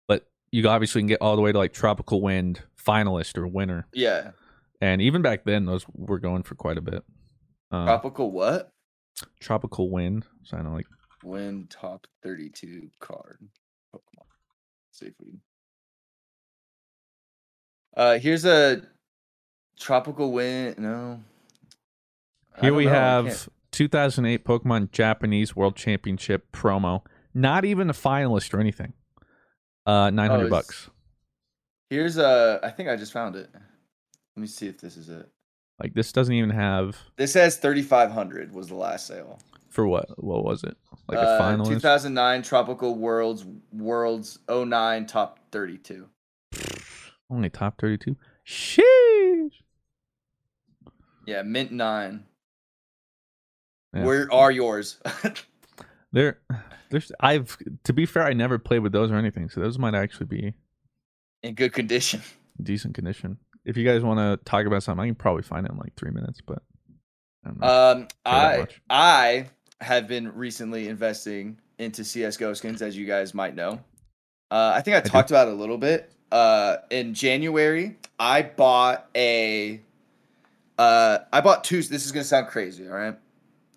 But you obviously can get all the way to like Tropical Wind finalist or winner, Yeah. and even back then those were going for quite a bit. Um, Tropical what? Tropical Wind. So I know like Win top 32 card. Pokemon. Let's see if we can. Uh, here's a tropical wind. No. Here we know, have 2008 Pokemon Japanese World Championship promo. Not even a finalist or anything. Uh, 900 it's- bucks. Here's a. I think I just found it. Let me see if this is it. Like this doesn't even have This says 3,500 was the last sale. for what? What was it? Like a Uh, finalist? 2009 Tropical Worlds Worlds 09 top 32. Only top 32. Sheesh. Yeah, mint nine. Yeah. Where are yours? There, there's. I've to be fair, I never played with those or anything, so those might actually be In good condition. decent condition. If you guys want to talk about something, I can probably find it in like three minutes. But I don't know. Um, I. I have been recently investing into CS:GO skins, as you guys might know. Uh, I think I do. talked about it a little bit. Uh, in January, I bought a. Uh, I bought two. This is gonna sound crazy. All right.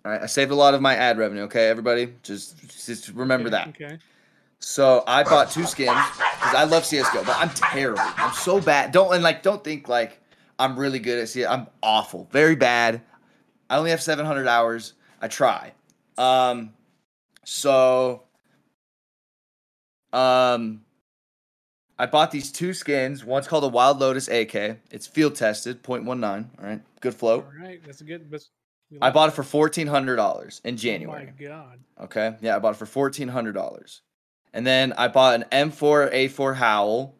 All right. I saved a lot of my ad revenue. Okay, everybody, just just remember Okay, that. Okay. So I bought two skins because I love CS:GO, but I'm terrible. I'm so bad. Don't and like don't think like I'm really good at CS. I'm awful, very bad. I only have 700 hours. I try. Um, so um, I bought these two skins. One's called a Wild Lotus AK. It's field tested, 0.19. All right, good float. All right. That's a good. That's, I bought it for fourteen hundred dollars in Oh January. my god. Okay. Yeah, I bought it for fourteen hundred dollars. And then I bought an M4 A4 Howl,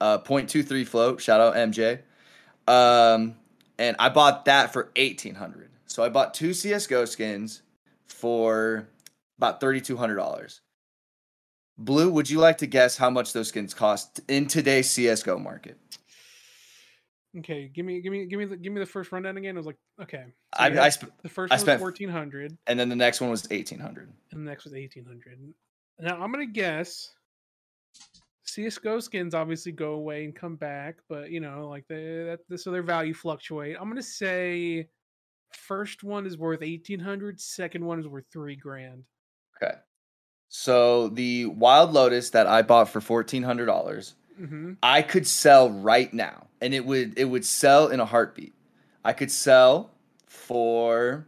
uh 0.23 float. Shout out MJ. Um, and I bought that for eighteen hundred. So I bought two CS:GO skins for about thirty two hundred dollars. Blue, would you like to guess how much those skins cost in today's CS:GO market? Okay. Give me. Give me. Give me. The, give me the first rundown again. It was like okay. so I, I sp- the first I one was spent- fourteen hundred, and then the next one was eighteen hundred. and the next was eighteen hundred. Now I'm gonna guess. CS:GO skins obviously go away and come back, but you know, like they that so their value fluctuate. I'm gonna say first one is worth eighteen hundred, second one is worth three grand. Okay. So the Wild Lotus that I bought for fourteen hundred dollars, Mm-hmm. I could sell right now, and it would it would sell in a heartbeat. I could sell for.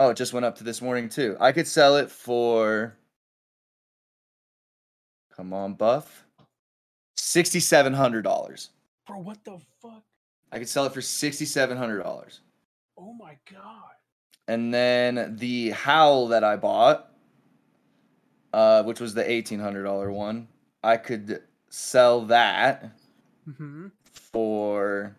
Oh, it just went up to this morning too. I could sell it for. Come on, Buff. Sixty seven hundred dollars. Bro, what the fuck? I could sell it for sixty seven hundred dollars. Oh my god. And then the howl that I bought, uh, which was the eighteen hundred dollar one, I could sell that Mm-hmm. for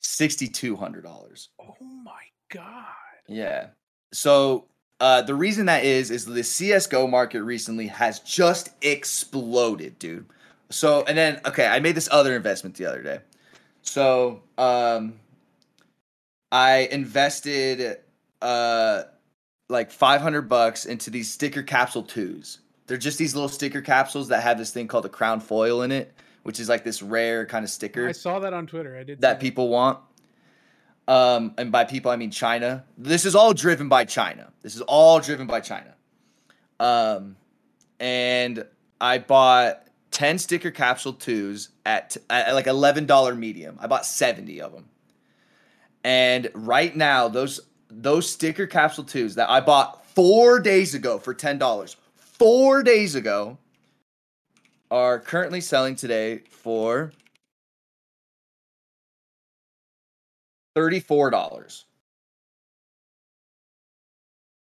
sixty two hundred dollars. Oh my god. Yeah. So uh, the reason that is is the CS:GO market recently has just exploded, dude. So and then okay, I made this other investment the other day. So um, I invested uh like five hundred bucks into these sticker capsule twos. They're just these little sticker capsules that have this thing called a crown foil in it, which is like this rare kind of sticker I saw that on Twitter. I did see that people want. Um, and by people I mean China. This is all driven by China. This is all driven by China. Um, and I bought ten sticker capsule twos at, at like eleven dollar medium. I bought seventy of them. And right now, those those sticker capsule twos that I bought four days ago for ten dollars, four days ago, are currently selling today for thirty-four dollars.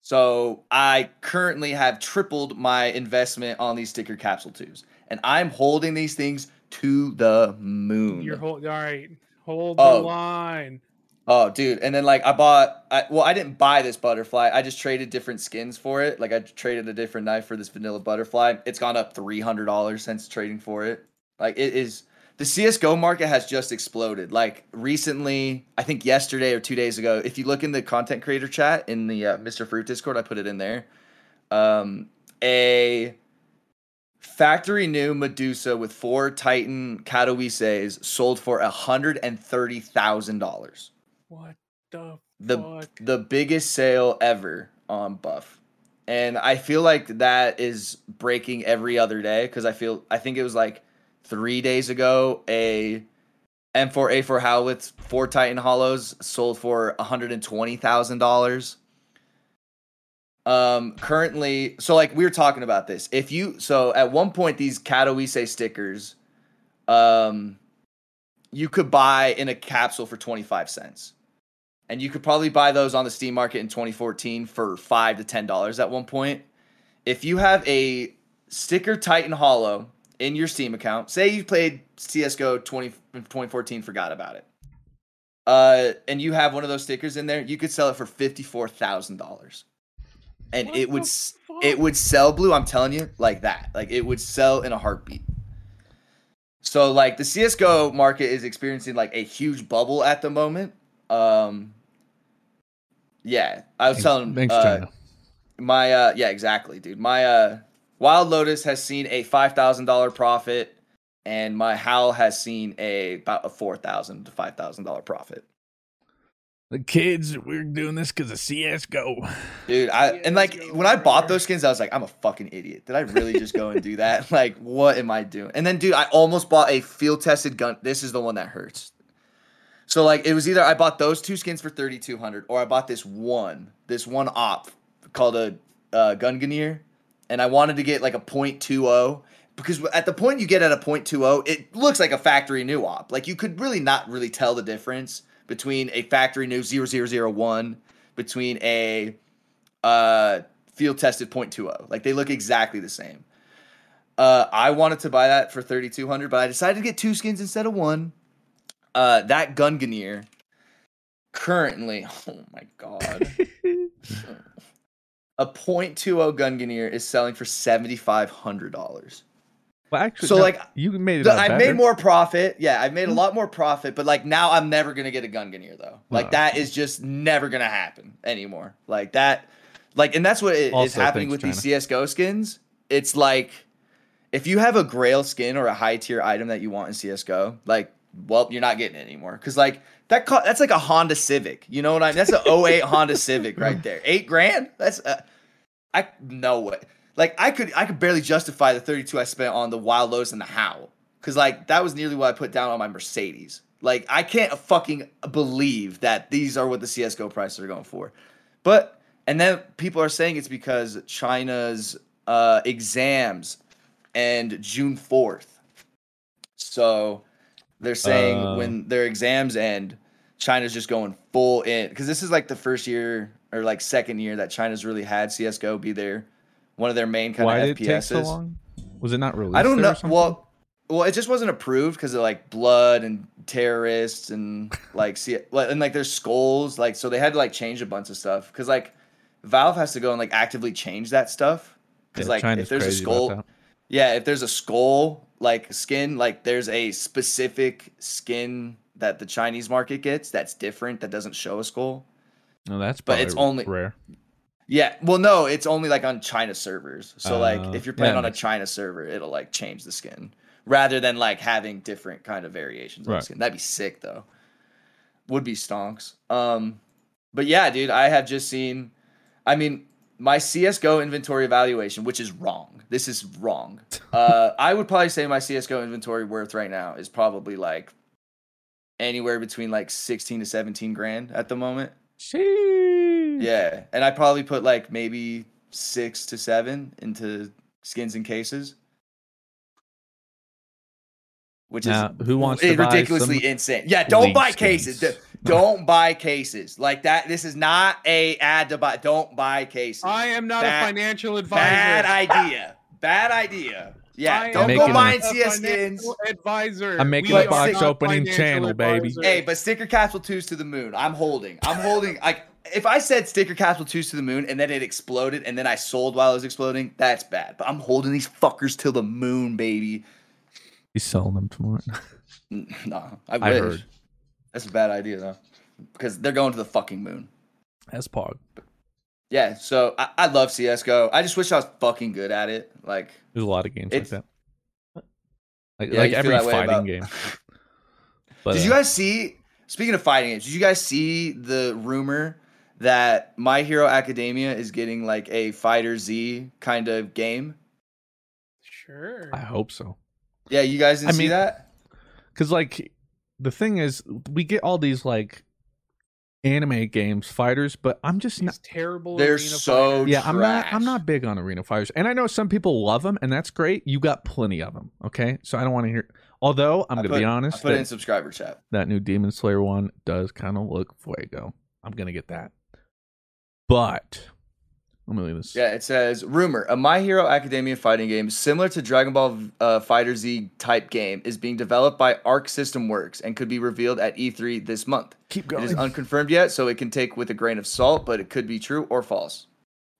So I currently have tripled my investment on these sticker capsule twos, and I'm holding these things to the moon. You're hold all right. Hold Oh. the line. Oh, dude. And then like I bought I, well, I didn't buy this butterfly. I just traded different skins for it. Like I traded a different knife for this vanilla butterfly. It's gone up $300 since trading for it. Like it is the CS:GO market has just exploded. Like recently, I think yesterday or 2 days ago, if you look in the content creator chat in the uh, Mr. Fruit Discord, I put it in there. Um a factory new Medusa with four Titan Katowices sold for $130,000. What the the fuck? the biggest sale ever on Buff. And I feel like that is breaking every other day because I feel I think it was like three days ago a M4A4 Howitz four Titan Holos sold for one hundred and twenty thousand dollars. Um, currently, so like we were talking about this. If you so at one point these Katowice stickers, um, you could buy in a capsule for twenty five cents and you could probably buy those on the Steam market in 2014 for five to ten dollars at one point. If you have a sticker Titan Holo in your Steam account, say you played CS:GO 20, 2014, forgot about it, uh, and you have one of those stickers in there, you could sell it for fifty four thousand dollars, and What it would fuck? it would sell blue. I'm telling you, like that, like it would sell in a heartbeat. So like the CS:GO market is experiencing like a huge bubble at the moment. Um yeah, I was telling Thanks, uh, China. my uh yeah, exactly, dude. My uh Wild Lotus has seen a $5,000 profit and my Howl has seen a about a 4,000 to $5,000 profit. The kids, we're doing this because of CS:GO. Dude, I Yeah, and like go when I bought those skins, I was like, I'm a fucking idiot. Did I really just go and do that? Like, what am I doing? And then, dude, I almost bought a field tested gun. This is the one that hurts. So like, it was either I bought those two skins for 3,200, or I bought this one, this one op called a uh, Gungnir, and I wanted to get like a .20 because at the point you get at a .20, it looks like a factory new op. Like you could really not really tell the difference between a factory new 0001 between a uh, field tested .20. Like they look exactly the same. Uh, I wanted to buy that for 3200 but I decided to get two skins instead of one. Uh, that Gungnir currently, oh my god, a .20 Gungnir is selling for $7,500. Well, actually, So, no, like, you made it. I've made more profit. Yeah, I've made a Hmm. lot more profit, but like now I'm never gonna get a Gungnir though. Like Oh. that is just never gonna happen anymore. Like that, like, and that's what it is Also, happening thanks, with these CS:GO skins. It's like if you have a Grail skin or a high tier item that you want in CS:GO, like, well, you're not getting it anymore because like that co- that's like a Honda Civic. You know what I mean? That's an 08 Honda Civic right there. Eight grand. That's uh, I no way. Like I could I could barely justify the 32 I spent on the Wild Lotus and the Howl. Cause like that was nearly what I put down on my Mercedes. Like I can't fucking believe that these are what the CS:GO prices are going for. But and then people are saying it's because China's uh, exams and June 4th. So they're saying Uh. when their exams end, China's just going full in because this is like the first year or like second year that China's really had CS:GO be their one of their main kind Why of did it take so long? Was it not released? I don't know. Well, well, it just wasn't approved because of like blood and terrorists and like see and like there's skulls like so they had to like change a bunch of stuff because like Valve has to go and like actively change that stuff because Yeah, like China's if there's a skull, yeah, if there's a skull like skin, like there's a specific skin that the Chinese market gets that's different that doesn't show a skull. No, that's but it's only- rare. Yeah, well, no, it's only like on China servers. So like, Uh, if you're playing yeah, on a China server, it'll like change the skin rather than like having different kind of variations on Right. skin. That'd be sick though. Would be stonks. Um, but yeah, dude, I have just seen. I mean, my CS:GO inventory evaluation, which is wrong. This is wrong. Uh, I would probably say my CS:GO inventory worth right now is probably like anywhere between like 16 to 17 grand at the moment. Sheesh. Yeah, and I probably put like maybe six to seven into skins and cases, which Now, is who wants i- to buy ridiculously some insane. Yeah, don't buy skins? cases. D- Don't buy cases like that. This is not a ad to buy. Don't buy cases. I am not Bad- a financial advisor. Bad idea. Bad idea. Yeah, I don't go making buying a CS skins. Advisor. I'm making We a box opening financial channel, baby. advisors. Hey, but sticker capsule twos to the moon. I'm holding. I'm holding. Like if I said sticker capsule twos to the moon and then it exploded and then I sold while it was exploding, that's bad. But I'm holding these fuckers till the moon, baby. He's selling them tomorrow. No, I I wish. heard. That's a bad idea though, because they're going to the fucking moon. That's Pog. Yeah. So I, I love CS:GO. I just wish I was fucking good at it. Like There's a lot of games like that. Like, Yeah, like every fighting about- game. But, Did uh, you guys see Speaking of fighting games, did you guys see the rumor that My Hero Academia is getting like a Fighter Z kind of game? Sure. I hope so. Yeah, you guys didn't I see mean- that? Because like the thing is, we get all these like anime games, fighters, but I'm just These not. terrible. They're arena so fighters. Yeah, I'm not. I'm not big on arena fighters, and I know some people love them, and that's great. You got plenty of them. Okay, so I don't want to hear. Although I'm I gonna put- be I honest, put it in that, subscriber chat. that new Demon Slayer one does kind of look fuego. I'm gonna get that, but let me leave this. Yeah, it says rumor a My Hero Academia fighting game similar to Dragon Ball uh, Fighter Z type game is being developed by Arc System Works and could be revealed at E3 this month. keep going. is unconfirmed yet, so it can take with a grain of salt, but it could be true or false.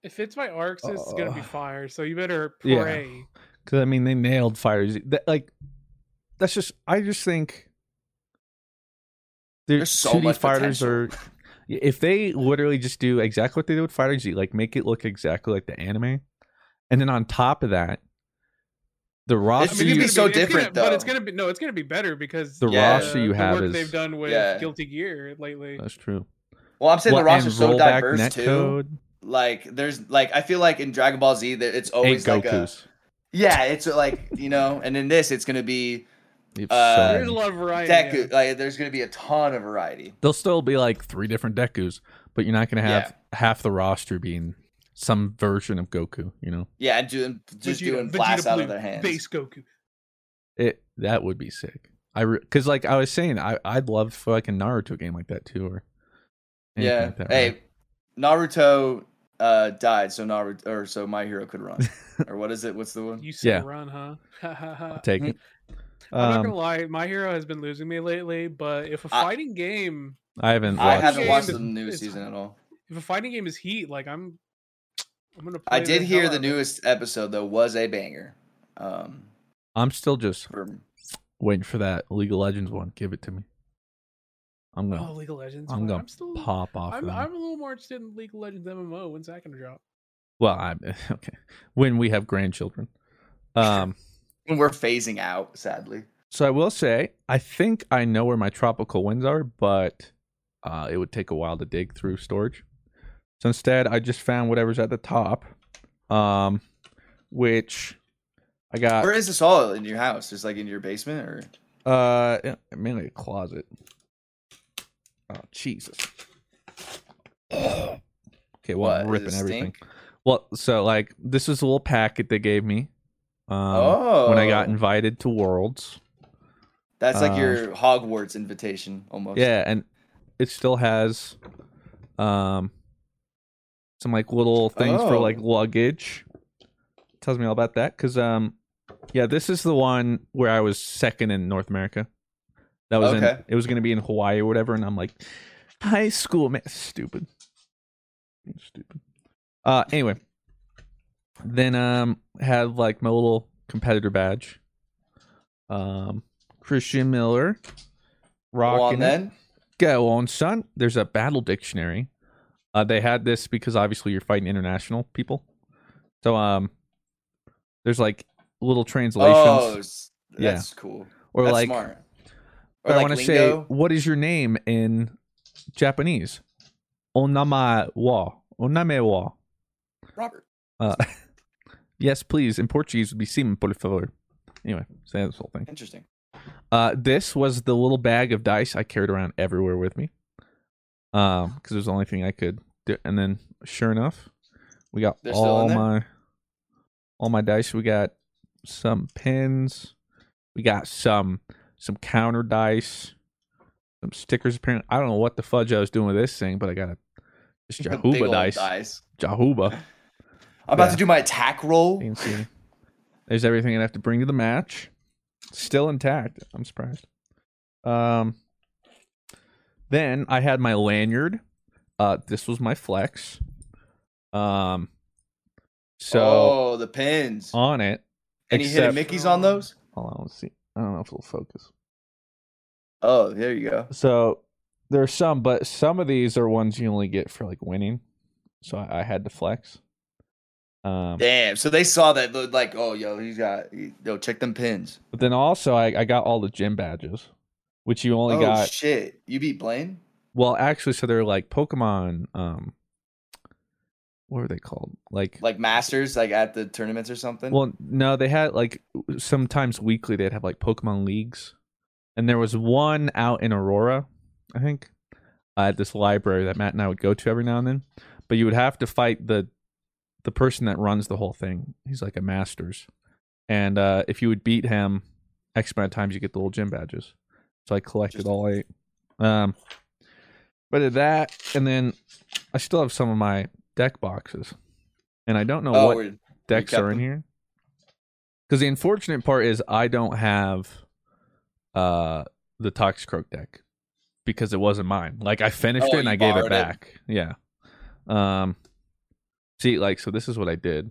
If it's by Arc, Arcs, it's gonna be Uh, fire. So you better yeah. pray. Because I mean, they nailed fighters. That like, that's just. I just think the There's so 2D much fighters are. potential. If they literally just do exactly what they did with Fighter Z, like make it look exactly like the anime, and then on top of that, the roster gonna you, be so it's gonna- different, But it's gonna be no, it's gonna be better because The Yeah. roster you the have work is they've done with Yeah. Guilty Gear lately. that's true. Well, I'm saying Well, the roster's and so rollback diverse too. netcode, Like, there's like I feel like in Dragon Ball Z that it's eight always like a yeah, it's like you know, and in this it's gonna be You have Uh, There's a lot of variety. Deku. Like, there's gonna be a ton of variety. There'll still be like three different Dekus, but you're not going to have half the roster being some version of Goku. You know, Yeah, and doing just Vegeta- doing Vegeta blasts out Blue, of their hands. Base Goku. it that would be sick. I because like I was saying, I I'd love for like a Naruto game like that too, or Yeah. like that, hey, right? Naruto uh died, so Naruto or so My Hero could run. or what is it? What's the one? You said Yeah. run, huh? Ha, ha, ha. I'll take it. I'm not Um, gonna lie, my hero has been losing me lately. But if a fighting game, I haven't. I haven't game watched the new season at all. if a fighting game is heat, like I'm, I'm gonna. I did hear the out of it. newest episode though was a banger. Um, I'm still just for waiting for that League of Legends one. Give it to me. I'm gonna Oh, League of Legends. I'm one. gonna I'm still. pop off. I'm, I'm a little more interested in League of Legends MMO. When's that gonna drop? Well, I'm okay. When we have grandchildren, um. we're phasing out, sadly. So I will say, I think I know where my tropical winds are, but uh, it would take a while to dig through storage. So instead, I just found whatever's at the top, um, which I got. Where is this all in your house? Just like in your basement, or Uh, mainly a closet. Oh Jesus! Okay, well, I'm what? ripping everything. stink? Well, so like this is a little packet they gave me. Um, oh, when I got invited to Worlds. that's like uh, your Hogwarts invitation almost. Yeah, and it still has um some like little things for Oh. like luggage. Tells me all about that cuz um yeah, this is the one where I was second in North America. That was in Okay. it was going to be in Hawaii or whatever and I'm like high school man stupid. Stupid. Uh anyway. Then um had like my little competitor badge. Um Christian Miller Go rocking on then. Go on, son. There's a battle dictionary. Uh, they had this because obviously you're fighting international people. So um, there's like little translations, Oh, s- Yeah. that's cool. or that's like, smart. or I want to say, what is your name in Japanese? Onama wa. Oname wa. Robert. Uh, yes, please. In Portuguese would be sim, por favor. Anyway, say this whole thing. Interesting. Uh, this was the little bag of dice I carried around everywhere with me. Um, because it was the only thing I could do. And then, sure enough, we got They're all my all my dice. We got some pins. We got some some counter dice, some stickers. Apparently, I don't know what the fudge I was doing with this thing, but I got a just Jahuba dice. dice. Jahuba. I'm about Yeah. to do my attack roll. There's everything I have to bring to the match. Still intact. I'm surprised. Um. Then I had my lanyard. Uh, this was my flex. Um. So oh, the pins. on it, Any hidden except- Mickeys on those? hold on, let's see. I don't know if it'll focus. Oh, there you go. So there's some, but some of these are ones you only get for like winning. So I, I had to flex. Um, Damn. So they saw that, like, oh, yo, he's got, yo, check them pins. But then also I, I got all the gym badges. which you only oh got. shit! You beat Blaine? well, actually, so they're like Pokemon. Um, what were they called? Like, Like masters, like at the tournaments or something? well, no, they had like sometimes weekly they'd have like Pokemon leagues, and there was one out in Aurora, I think, uh, at this library that Matt and I would go to every now and then. But you would have to fight the the person that runs the whole thing. He's like a masters, and uh, if you would beat him X amount of times, you get the little gym badges. So I collected Just- all eight. Um, but of that, and then I still have some of my deck boxes, and I don't know oh, what decks are in them? here. Because the unfortunate part is I don't have uh the Toxicroak deck because it wasn't mine. Like I finished Oh, it and I gave it borrowed it? back. Yeah. Um see like so this is what I did.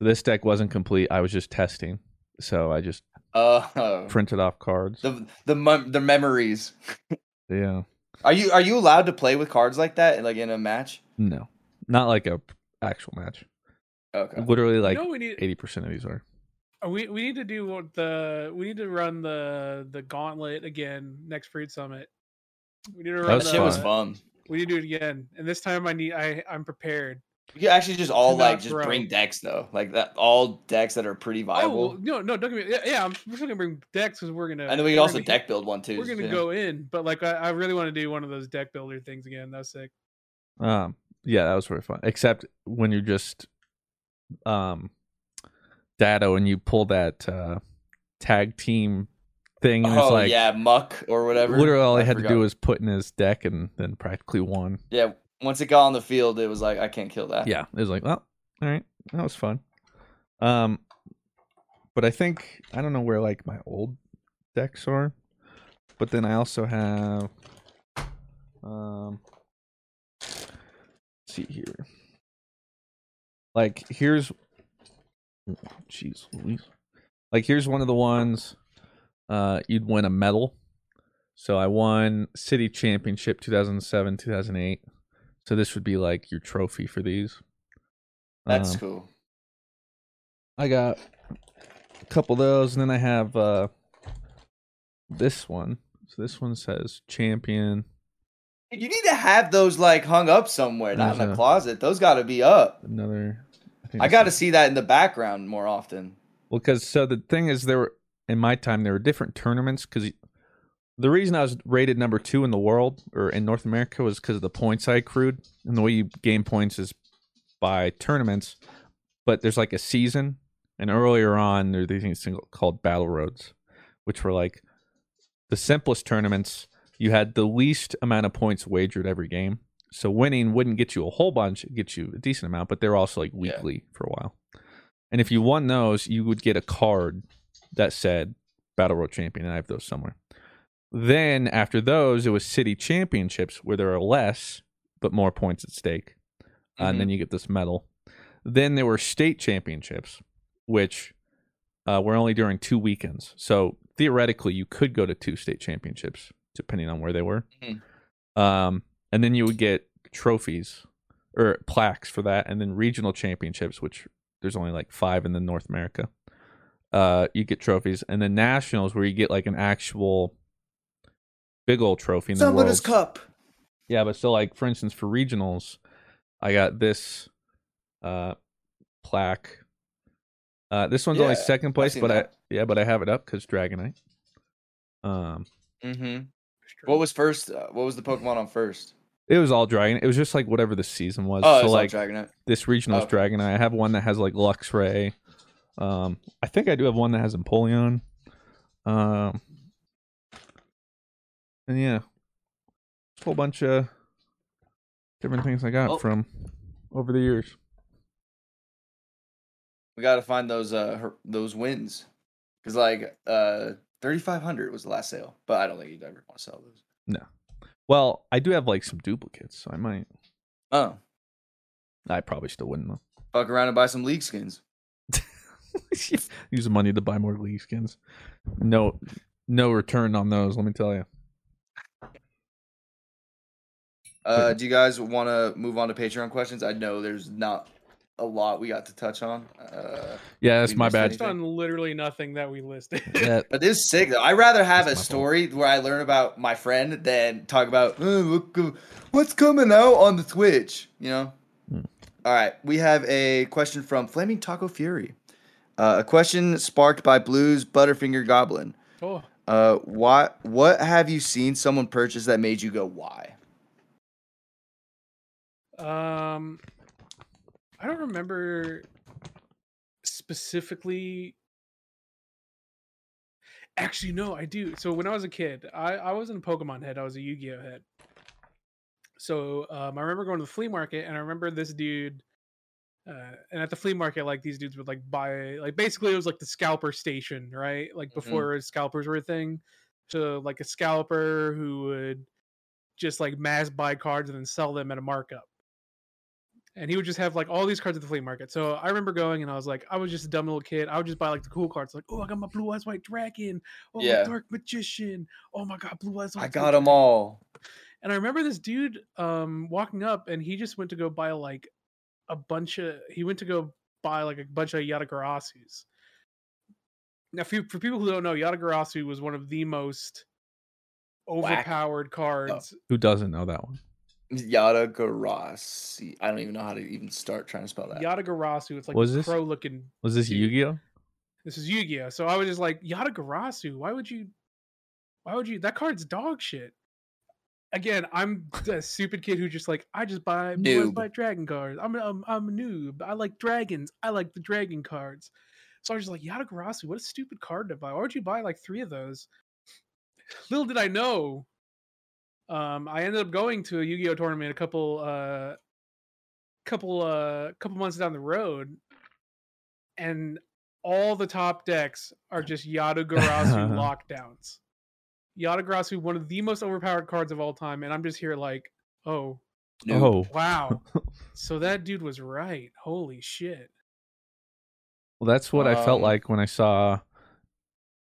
This deck wasn't complete. I was just testing. So I just Oh, printed off cards. the the mem- the memories. yeah. Are you are you allowed to play with cards like that, like in a match? No. Not like a actual match. Okay. Literally like you know, we need 80% of these are. uh, we we need to do what the we need to run the the gauntlet again next fruit summit. We need to run That was That shit was the- fun. We need to do it again, and this time I need I I'm prepared. You could actually just all like just throw. bring decks though, like that all decks that are pretty Oh viable. well, no, no, don't get me. Yeah, yeah I'm, we're still gonna bring decks because we're gonna. and then we can also gonna- deck build one too. We're gonna yeah. go in, but like I, I really want to do one of those deck builder things again. That's sick. Um, yeah, that was really fun. Except when you're just um Dado and you pull that uh tag team thing and Oh it's like yeah, muck or whatever. literally all I had to do was put in his deck and then practically won. yeah. Once it got on the field, it was like I can't kill that. Yeah. It was like, well, all right, that was fun. Um but I think I don't know where like my old decks are. But then I also have um see here. Like here's jeez Louise. Like here's one of the ones uh you'd win a medal. So I won city championship 2007, 2008. So this would be like your trophy for these. That's Um, cool. I got a couple of those, and then I have uh this one. So this one says champion. You need to have those like hung up somewhere, not in There's a a- closet. Those got to be up. Another. think I got to see that in the background more often. Well, because so the thing is, there were in my time there were different tournaments. Because the reason I was rated number two in the world or in North America was because of the points I accrued, and the way you gain points is by tournaments. But there's like a season, and earlier on there were these things called battle roads, which were like the simplest tournaments. You had the least amount of points wagered every game, so winning wouldn't get you a whole bunch; it gets you a decent amount. But they're also like Yeah. weekly for a while. And if you won those, you would get a card that said Battle Road Champion, and I have those somewhere. Then after those, it was city championships where there are less but more points at stake, Uh, and then you get this medal. Then there were state championships, which uh, were only during two weekends. So theoretically, you could go to two state championships depending on where they were. Mhm. Um, and then you would get trophies or plaques for that, and then regional championships, which there's only like five in the North America. Uh, you get trophies, and then nationals where you get like an actual big old trophy. in the Summoner's worlds. Cup. Yeah, but still, like for instance, for regionals, I got this uh plaque. Uh, this one's only second place, seen but I yeah, but I have it up because Dragonite. Um, Mm-hmm. What was first? Uh, what was the Pokemon on first? it was all Dragon. It was just like whatever the season was. Oh, so it's like like Dragonite. this regional is Dragonite. I have one that has like Luxray. Um, I think I do have one that has Empoleon. Um, and yeah, a whole bunch of different things I got Oh. from over the years. We got to find those uh her, those wins, because like uh thirty five hundred was the last sale, but I don't think you'd ever want to sell those. No. Well, I do have like some duplicates, so I might. Oh, I probably still wouldn't though. fuck around and buy some league skins. Use the money to buy more league skins. No, no return on those. Let me tell you. Uh, do you guys want to move on to Patreon questions? I know there's not a lot we got to touch on. Uh, Yeah, that's my bad. anything? Touched on literally nothing that we listed. Yeah, but this is sick though. I'd rather have That's a my fault. story where I learn about my friend than talk about "Uh, what's coming out on the Twitch. You know. Hmm. All right, we have a question from Flaming Taco Fury. Uh, a question sparked by Blues Butterfinger Goblin. oh, Uh, what what have you seen someone purchase that made you go why? Um, I don't remember specifically. Actually, no, I do. So when I was a kid, I I wasn't a Pokemon head. I was a Yu-Gi-Oh head. So um, I remember going to the flea market, and I remember this dude. Uh, and at the flea market, like these dudes would like buy, like basically it was like the scalper station, right? Like Mhm. before scalpers were a thing. So like a scalper who would just like mass buy cards and then sell them at a markup. And he would just have like all these cards at the flea market. So I remember going and I was like, I was just a dumb little kid. I would just buy like the cool cards, like, oh, I got my blue eyes white dragon. Oh, Yeah. my dark magician. Oh my god, blue eyes white. I White got them all. And I remember this dude um walking up and he just went to go buy like a bunch of he went to go buy like a bunch of Yatagarasus. Now for, for people who don't know, Yatagarasu was one of the most Whack. overpowered cards. who doesn't know that one? Yada Garasi. I don't even know how to even start trying to spell that. Yatagarasu, it's like Was a this- crow looking Was this Dude. Yu-Gi-Oh? this is Yu-Gi-Oh! So I was just like, Yatagarasu, why would you why would you that card's dog shit? Again, I'm the stupid kid who just like I just buy blue eyes Noob. white dragon cards. I'm a, I'm I'm a noob. I like dragons. I like the dragon cards. So I was just like, Yatagarasu, what a stupid card to buy. Why would you buy like three of those? Little did I know. Um, I ended up going to a Yu-Gi-Oh tournament a couple uh couple uh couple months down the road, and all the top decks are just Yatagarasu lockdowns. Yatagarasu, one of the most overpowered cards of all time, and I'm just here like, oh, Noob. Oh, wow. so that dude was right. Holy shit. well, that's what I felt Um, like when I saw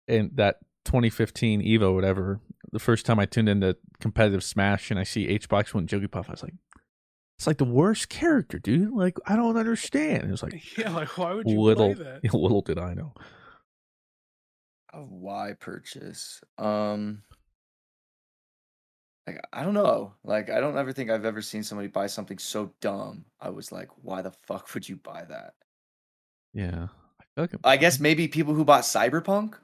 in that 2015 Evo, whatever. The first time I tuned into competitive Smash and I see H box win Jigglypuff, I was like, "It's like the worst character, dude. Like I don't understand." It was like Yeah, like why would you little, play that? little did I know. A why purchase? Um, like I don't know. Like I don't ever think I've ever seen somebody buy something so dumb. I was like, why the fuck would you buy that? Yeah, I like I guess maybe people who bought Cyberpunk,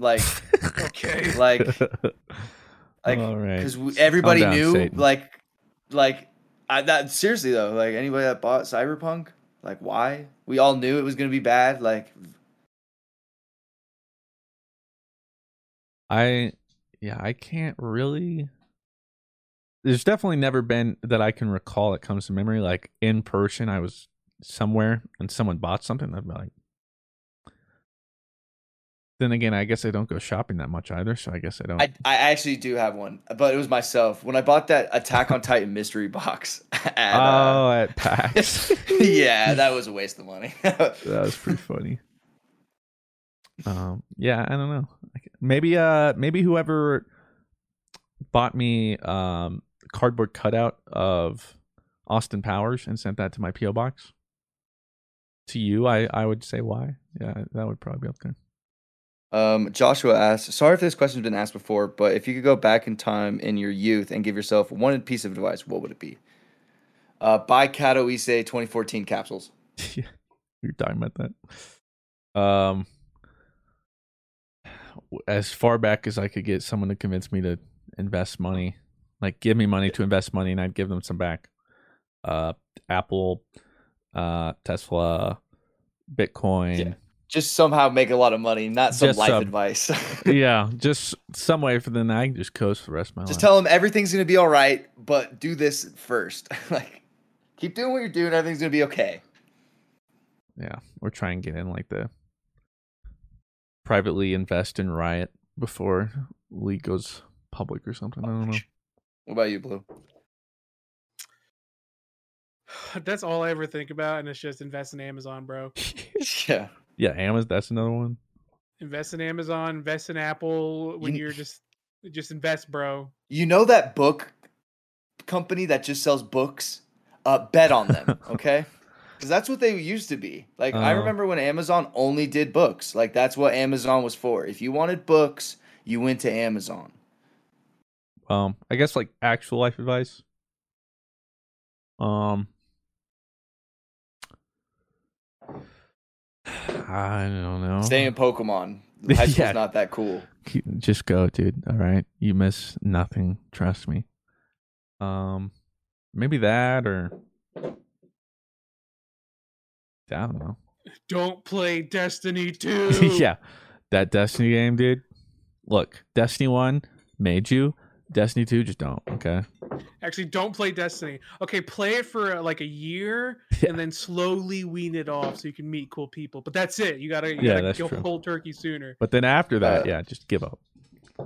like, Okay. like, like, all right. because everybody down, knew, Satan. like, like, I that seriously though, like anybody that bought Cyberpunk, like, why? We all knew it was gonna be bad. Like, I yeah, I can't really There's definitely never been that I can recall it comes to memory like in person I was somewhere and someone bought something I'd be like Then again, I guess I don't go shopping that much either, so I guess I don't. I, I actually do have one, but it was myself when I bought that Attack on Titan mystery box. At, uh, oh, at PAX. yeah, that was a waste of money. that was pretty funny. Um, yeah, I don't know. Maybe, uh, maybe whoever bought me um cardboard cutout of Austin Powers and sent that to my PO box. To you, I I would say why. Yeah, that would probably be up there. Um, Joshua asks, sorry if this question's been asked before, but if you could go back in time in your youth and give yourself one piece of advice, what would it be? Uh, buy Katowice 2014 capsules. yeah, you're talking about that. Um, as far back as I could get someone to convince me to invest money, like give me money to invest money, and I'd give them some back. Uh, Apple, uh, Tesla, Bitcoin. Just somehow make a lot of money, not some Just life some. advice. Yeah. just some way for then I can just coast for the rest of my Just life. Just tell them everything's gonna be all right, but do this first. like, keep doing what you're doing. Everything's gonna be okay. yeah, or try and get in like the privately invest in Riot before league goes public or something. I don't know. What about you, Blue? That's all I ever think about, and it's just invest in Amazon, bro. yeah. Yeah, Amazon. That's another one. Invest in Amazon, invest in Apple when You- you're just just invest, bro. You know that book company that just sells books? Uh, bet on them, okay? Because that's what they used to be. Like I Oh. remember when Amazon only did books. Like that's what Amazon was for. If you wanted books, you went to Amazon. Um, I guess like actual life advice. Um, I don't know. Stay in Pokemon. High school's Yeah. not that cool. Just go, dude. All right, you miss nothing. Trust me. Um, maybe that or I don't know. Don't play Destiny 2. yeah, that Destiny game, dude. Look, Destiny One made you. Destiny Two, just don't. Okay. Actually, don't play Destiny. Okay, play it for uh, like a year Yeah. and then slowly wean it off so you can meet cool people. But that's it. You gotta, you Yeah, gotta that's go true. cold turkey sooner. But then after that, Uh, yeah, just give up.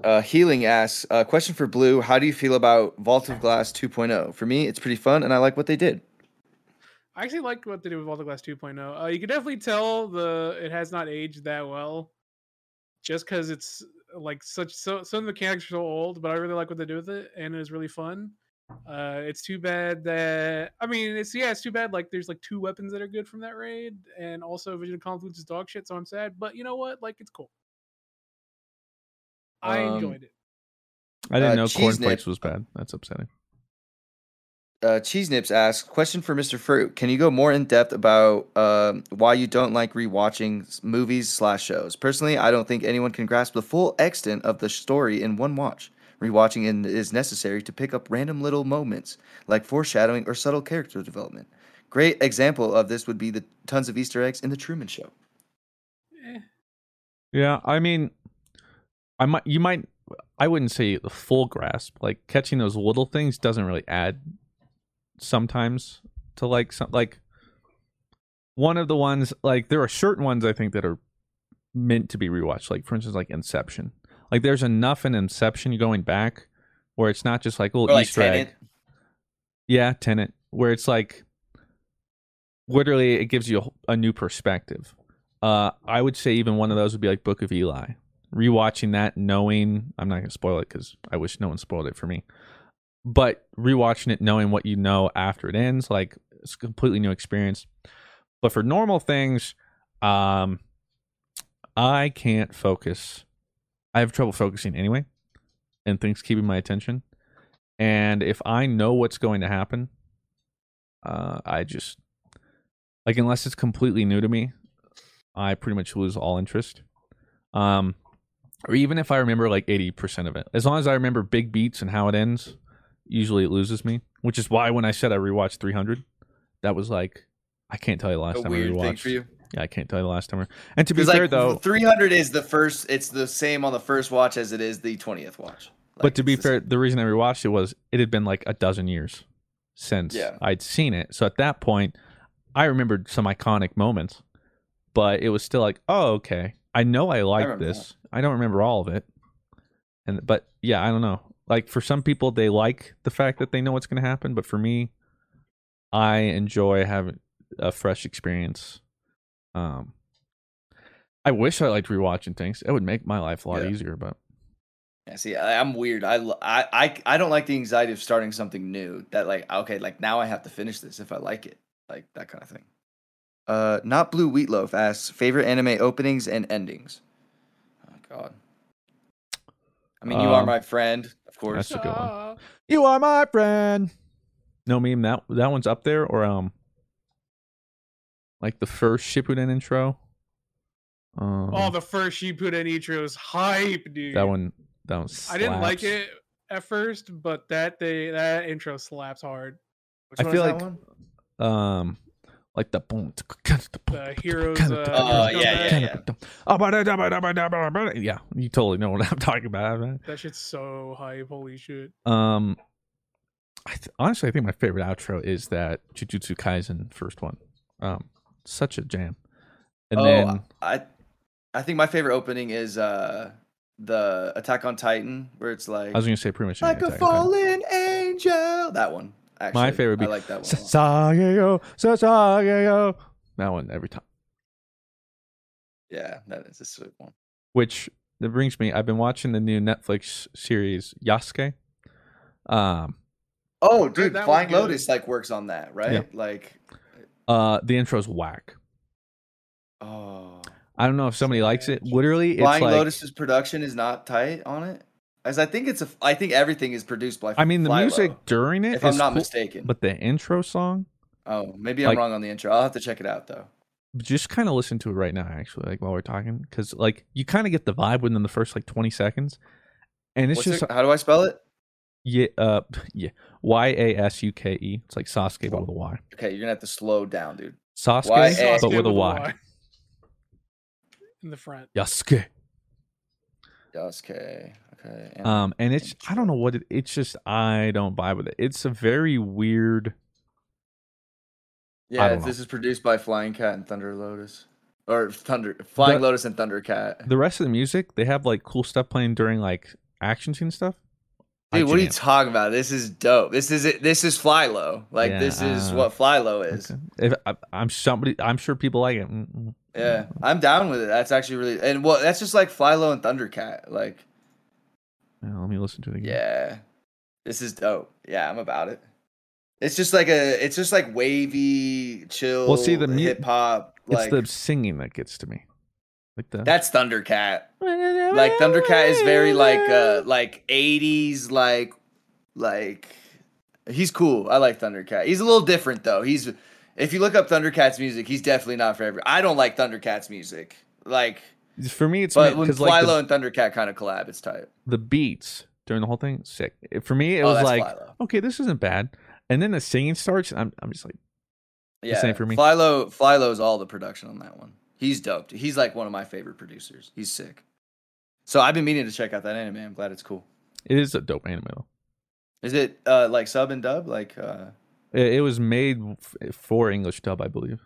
Uh, Healing asks, uh, question for Blue: How do you feel about Vault of Glass 2.0? For me, it's pretty fun, and I like what they did. I actually like what they did with Vault of Glass 2.0. Uh, you can definitely tell the it has not aged that well, just because it's like such so some of the mechanics are so old. But I really like what they do with it, and it's really fun. Uh, it's too bad that I mean, it's yeah, it's too bad. Like, there's like two weapons that are good from that raid, and also Vision of Confluence is dog shit. So I'm sad, but you know what? Like, it's cool. I Um, enjoyed it. I didn't uh, know Cheese cornflakes Nip- was bad. That's upsetting. Uh, Cheese Nips asks, question for Mr. Fruit: Can you go more in depth about um, why you don't like rewatching movies slash shows? Personally, I don't think anyone can grasp the full extent of the story in one watch. Rewatching in- is necessary to pick up random little moments like foreshadowing or subtle character development. Great example of this would be the tons of Easter eggs in the Truman Show. Eh. Yeah, I mean, I might, you might, I wouldn't say the full grasp. Like catching those little things doesn't really add. Sometimes to like some like one of the ones like there are certain ones I think that are meant to be rewatched. Like for instance, like Inception. Like there's enough in Inception going back where it's not just like a little Or like Easter egg. Yeah, Tenet, where it's like literally it gives you a, a new perspective. Uh, I would say even one of those would be like Book of Eli. Rewatching that, knowing I'm not gonna spoil it because I wish no one spoiled it for me. But rewatching it, knowing what you know after it ends, like it's a completely new experience. But for normal things, um, I can't focus. I have trouble focusing anyway, and things keeping my attention. And if I know what's going to happen, uh, I just like unless it's completely new to me, I pretty much lose all interest. Um, or even if I remember like eighty percent of it, as long as I remember big beats and how it ends, usually it loses me. Which is why when I said I rewatched three hundred, that was like I can't tell you the last A time I rewatched. Thing for you. Yeah, I can't tell you the last time. I... And to be fair like though, 300 is the first. It's the same on the first watch as it is the 20th watch. but to be the fair, the reason I rewatched it was it had been like a dozen years since Yeah. I'd seen it. So at that point, I remembered some iconic moments, but it was still like, oh, okay. I know I like this. I don't remember all of it. And but yeah, I don't know. Like for some people, they like the fact that they know what's going to happen, but for me, I enjoy having a fresh experience. Um, I wish I liked rewatching things. It would make my life a lot Yeah. easier, but Yeah, see, I, I'm weird. I, I, I, I don't like the anxiety of starting something new. That like, okay, like now I have to finish this if I like it, like that kind of thing. Uh, not blue wheatloaf asks favorite anime openings and endings. Oh God. I mean, you are Um, my friend, of course. that's a good one. You are my friend. No meme that that one's up there or um like the first Shippuden intro. Um, Oh, the first Shippuden intro is hype, dude. that one that one I didn't like it at first, but that they that intro slaps hard. Which I one feel is that like- one? Um like the boom The heroes. Uh, Oh, heroes yeah, comeback. yeah, yeah, you totally know what I'm talking about. man. That shit's so hype. Holy shit. Um, I th- honestly, I think my favorite outro is that Jujutsu Kaisen first one. Um, such a jam. And oh, then I, I think my favorite opening is uh the Attack on Titan, where it's like I was gonna say pretty much like a Attack fallen angel. That one. Actually, My favorite would be I like that one. a lot. Sasageyo, Sasageyo. That one every time. Yeah, that is a sweet one. Which that brings me. I've been watching the new Netflix series Yasuke. Um, Oh, dude, that was Flying. Lotus like works on that, right? Yeah. Like, Uh, the intro's whack. Oh, I don't know if somebody likes it. Literally, it's Flying like Lotus's production is not tight on it. As I think it's a, I think everything is produced by. I mean, the Flylo, music during it if I'm not cool, mistaken. but the intro song, oh, maybe I'm like- wrong on the intro. I'll have to check it out though. just kind of listen to it right now. Actually, like while we're talking, because like you kind of get the vibe within the first like twenty seconds, and it's What's just it- how do I spell it? Yeah, uh, yeah, Y A S U K E. It's like Sasuke but with a Y. Okay, you're gonna have to slow down, dude. Sasuke, Y-A- but Sasuke with a Y. in the front. Yasuke. Yes, okay, okay. and- Um, and it's I don't know what it. It's just I don't vibe with it. It's a very weird. yeah, this is produced by Flying Cat and Thunder Lotus, or Thunder Flying The- Lotus and Thundercat. The rest of the music, they have like cool stuff playing during like action scene stuff. Dude, what are you talking about? This is dope. This is it. This is Flylo. Like Yeah, this is uh, what Flylo is. Okay. If I, I'm somebody, I'm sure people like it. Mm, mm. Yeah, I'm down with it. That's actually really and well, that's just like Flylo and Thundercat. Like, Yeah, let me listen to it again. yeah, this is dope. Yeah, I'm about it. It's just like a, it's just like wavy, chill. Well, see, the hip hop. it's Like the singing that gets to me. Like the that's Thundercat. Like Thundercat is very like uh like 80s like like he's cool. I like Thundercat. He's a little different though. He's if you look up Thundercat's music, he's definitely not for every. I don't like Thundercat's music. Like, for me, it's but when because like the, and Thundercat kind of collab, it's tight. the beats during the whole thing, sick. For me, it Oh, was like, Flylo. okay, this isn't bad. And then the singing starts. I'm, I'm just like, Yeah, same for me. Flylo, Flylo's all the production on that one. He's dope. He's like one of my favorite producers. He's sick. So I've been meaning to check out that anime. I'm glad it's cool. it is a dope anime though. Is it uh like sub and dub? Like uh It, it was made f- for English dub, I believe.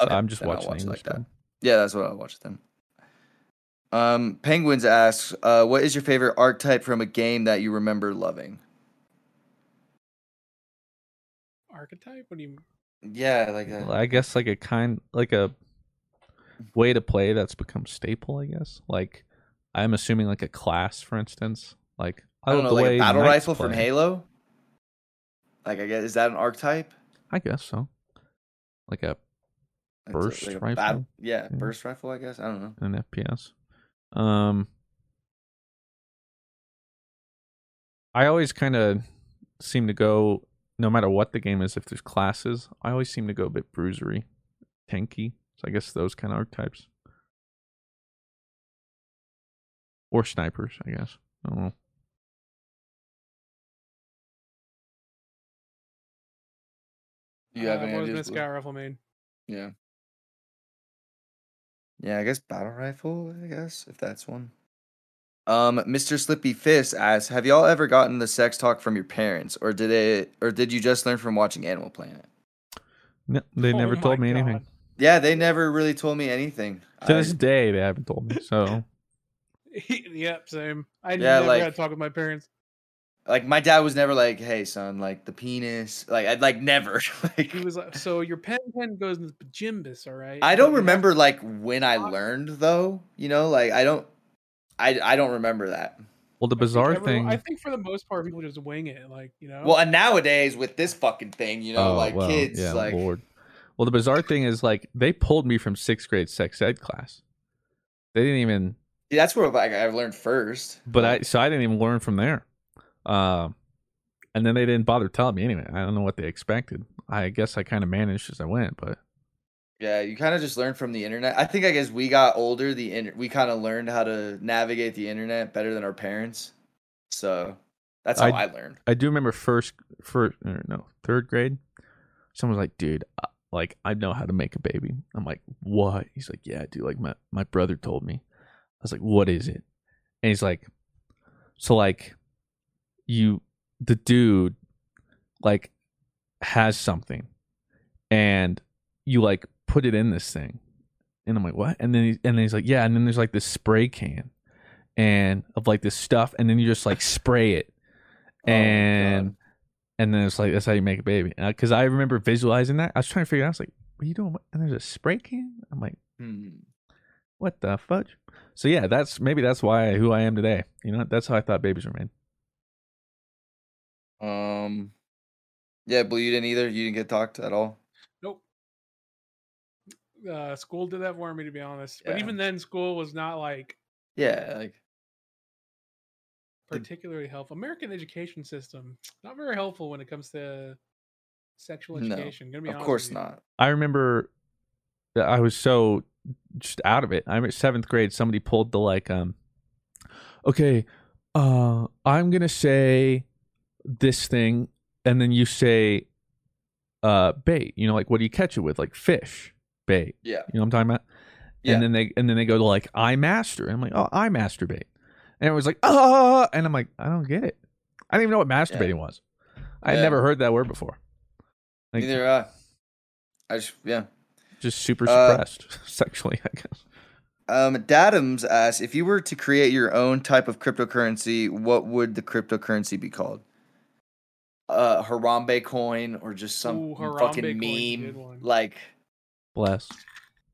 So okay, I'm just then watching watch it English like that. dub. Yeah, that's what I'll watch then. Um, Penguins asks, uh, what is your favorite archetype from a game that you remember loving? Archetype? What do you? Yeah, like Well, I guess like a kind like a way to play that's become staple. I guess like I'm assuming like a class, for instance. Like I don't know, like a battle rifle from. Halo. Like I guess is that an archetype? I guess so. Like a Burst like a rifle? bat- yeah, Yeah. burst rifle. I guess I don't know. an FPS. Um, I always kind of seem to go, no matter what the game is, if there's classes, I always seem to go a bit bruisery, tanky. So I guess those kind of archetypes. Or snipers, I guess. I don't know. Do you have Uh, any ideas? Sky Rifle main. Yeah. Yeah, I guess battle rifle, I guess, if that's one. Um, Mr. Slippy Fist asks, have y'all ever gotten the sex talk from your parents, or did it or did you just learn from watching Animal Planet? No, they Oh never told me anything. God. Yeah, they never really told me anything. To I- this day, they haven't told me. So yep, same. I Yeah, never like- had to talk with my parents. like my dad was never like, "Hey, son, like the penis." Like I'd like never. like He was like, "So your pen pen goes in the pajimbus, all right?" I don't remember like when I learned though. You know, like I don't, I I don't remember that. well, the I think bizarre everyone- thing. I think for the most part, people just wing it, like you know. Well, and nowadays with this fucking thing, you know, Oh, like well, kids, yeah, like Lord. Well, the bizarre thing is like they pulled me from sixth grade sex ed class. They didn't even, See, that's where like I learned first. but I so I didn't even learn from there. Um, and then they didn't bother telling me anyway. I don't know what they expected. I guess I kind of managed as I went, but yeah, you kind of just learn from the internet. I think I guess we got older, the inter- we kind of learned how to navigate the internet better than our parents. So that's how I, I- learned. I do remember first, first no third grade. Someone was like, "Dude, uh, like I know how to make a baby." I'm like, "What?" He's like, "Yeah, dude. Like my my brother told me." I was like, "What is it?" And he's like, "So like, you the dude like has something, and you like put it in this thing." And I'm like, "What?" And then he, and then he's like, "Yeah." And then there's like this spray can, and of like this stuff, and then you just like spray it Oh my God. And and then it's like that's how you make a baby. Because I remember visualizing that. I was trying to figure it out. I was like, "What are you doing?" And there's a spray can. I'm like, Hmm. "What the fudge?" So yeah, that's maybe that's why who I am today. You know, that's how I thought babies were made. Um, yeah, but you didn't either. You didn't get talked at all. nope. Uh, school did that for me, to be honest. But Yeah. even then, school was not like Yeah, like The- particularly helpful. American education system not very helpful when it comes to sexual No, education. Gonna be of course not. I remember that I was so just out of it. I'm at seventh grade. Somebody pulled the like, um, okay, uh, I'm gonna say this thing, and then you say, uh, bait. You know, like what do you catch it with? Like fish, bait. Yeah. You know what I'm talking about? Yeah. And then they and then they go to like I master. And I'm like, oh, I masturbate. And it was like, oh, and I'm like, I don't get it. I didn't even know what masturbating was. I had Yeah. never heard that word before. Like, Neither I. I just yeah. just super Uh, suppressed sexually, I guess. Um, Dadams asks if you were to create your own type of cryptocurrency, what would the cryptocurrency be called? Uh, Harambe coin or just some Ooh, fucking coin's meme, one. like Bless.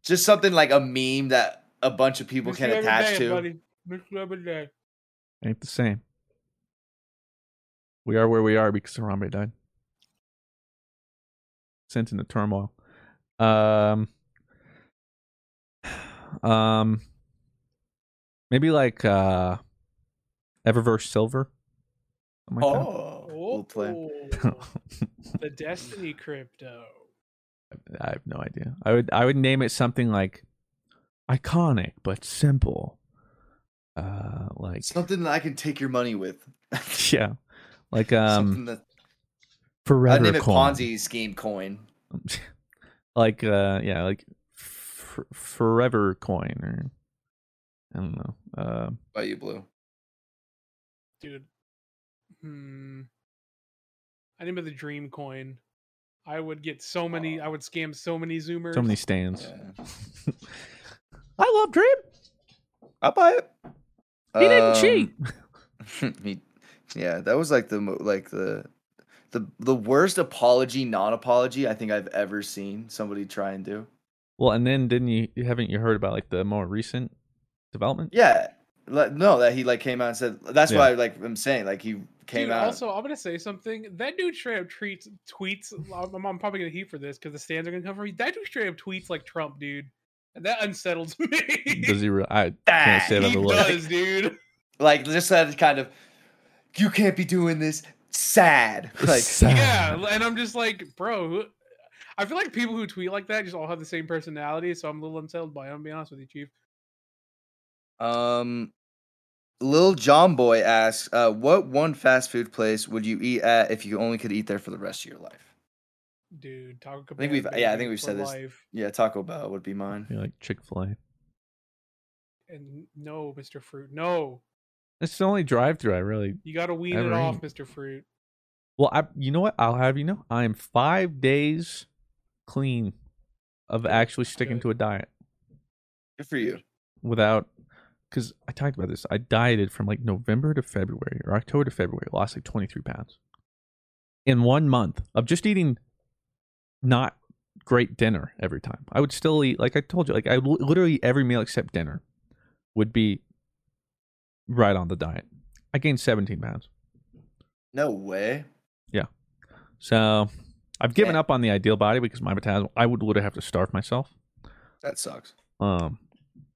just something like a meme that a bunch of people Mr. can attach Day, to. buddy. Mr. Every Day. Ain't the same. We are where we are because Harambe died. Sent into turmoil. Um, um, maybe like uh, Eververse Silver. Something like Oh, we'll play. Oh, the Destiny crypto. I have no idea. I would I would name it something like iconic but simple. Uh, like Something that I can take your money with. yeah, like um Something that forever I name it. Ponzi scheme coin. like uh yeah like f- forever coin or i don't know uh By you, Blue. Dude. Hmm. I name it the Dream Coin. I would get so many. I would scam so many Zoomers. so many stands Yeah. i love dream I'll buy it. He didn't Um, cheat he, yeah, that was like the like the the the worst apology, non-apology I think I've ever seen somebody try and do. well and then didn't you haven't you heard about like the more recent development Yeah, like, no, that he like came out and said. That's Yeah. why like I'm saying like he came Dude, out. Also, I'm gonna say something. That dude straight up treats tweets. I'm, I'm probably gonna heat for this because the stands are gonna come for me. That dude straight up tweets like Trump, dude. And that unsettles me. does he re- i can't say that he the look does, dude. like just that kind of you can't be doing this sad like Yeah, and I'm just like, bro. I feel like people who tweet like that just all have the same personality, so I'm a little unsettled by it. I'm gonna be honest with you, Chief. um Lil John Boy asks, uh, what one fast food place would you eat at if you only could eat there for the rest of your life? Dude, Taco Cabana. think we've- yeah, I think we've for said this. Yeah, Taco Bell would be mine. you like chick-fil-a And no, Mr. Fruit, no. it's the only drive-through i really You gotta wean it off, eat. Mr. Fruit. well i you know what i'll have you know i'm five days clean of actually sticking good. to a diet Good for you. without because I talked about this. I dieted from like November to February or October to February, lost like 23 pounds in one month of just eating not great dinner every time. I would still eat, like I told you, like I literally every meal except dinner would be right on the diet. I gained 17 pounds. No way. Yeah. So I've given Yeah. up on the ideal body because my metabolism, I would literally have to starve myself. That sucks. Um,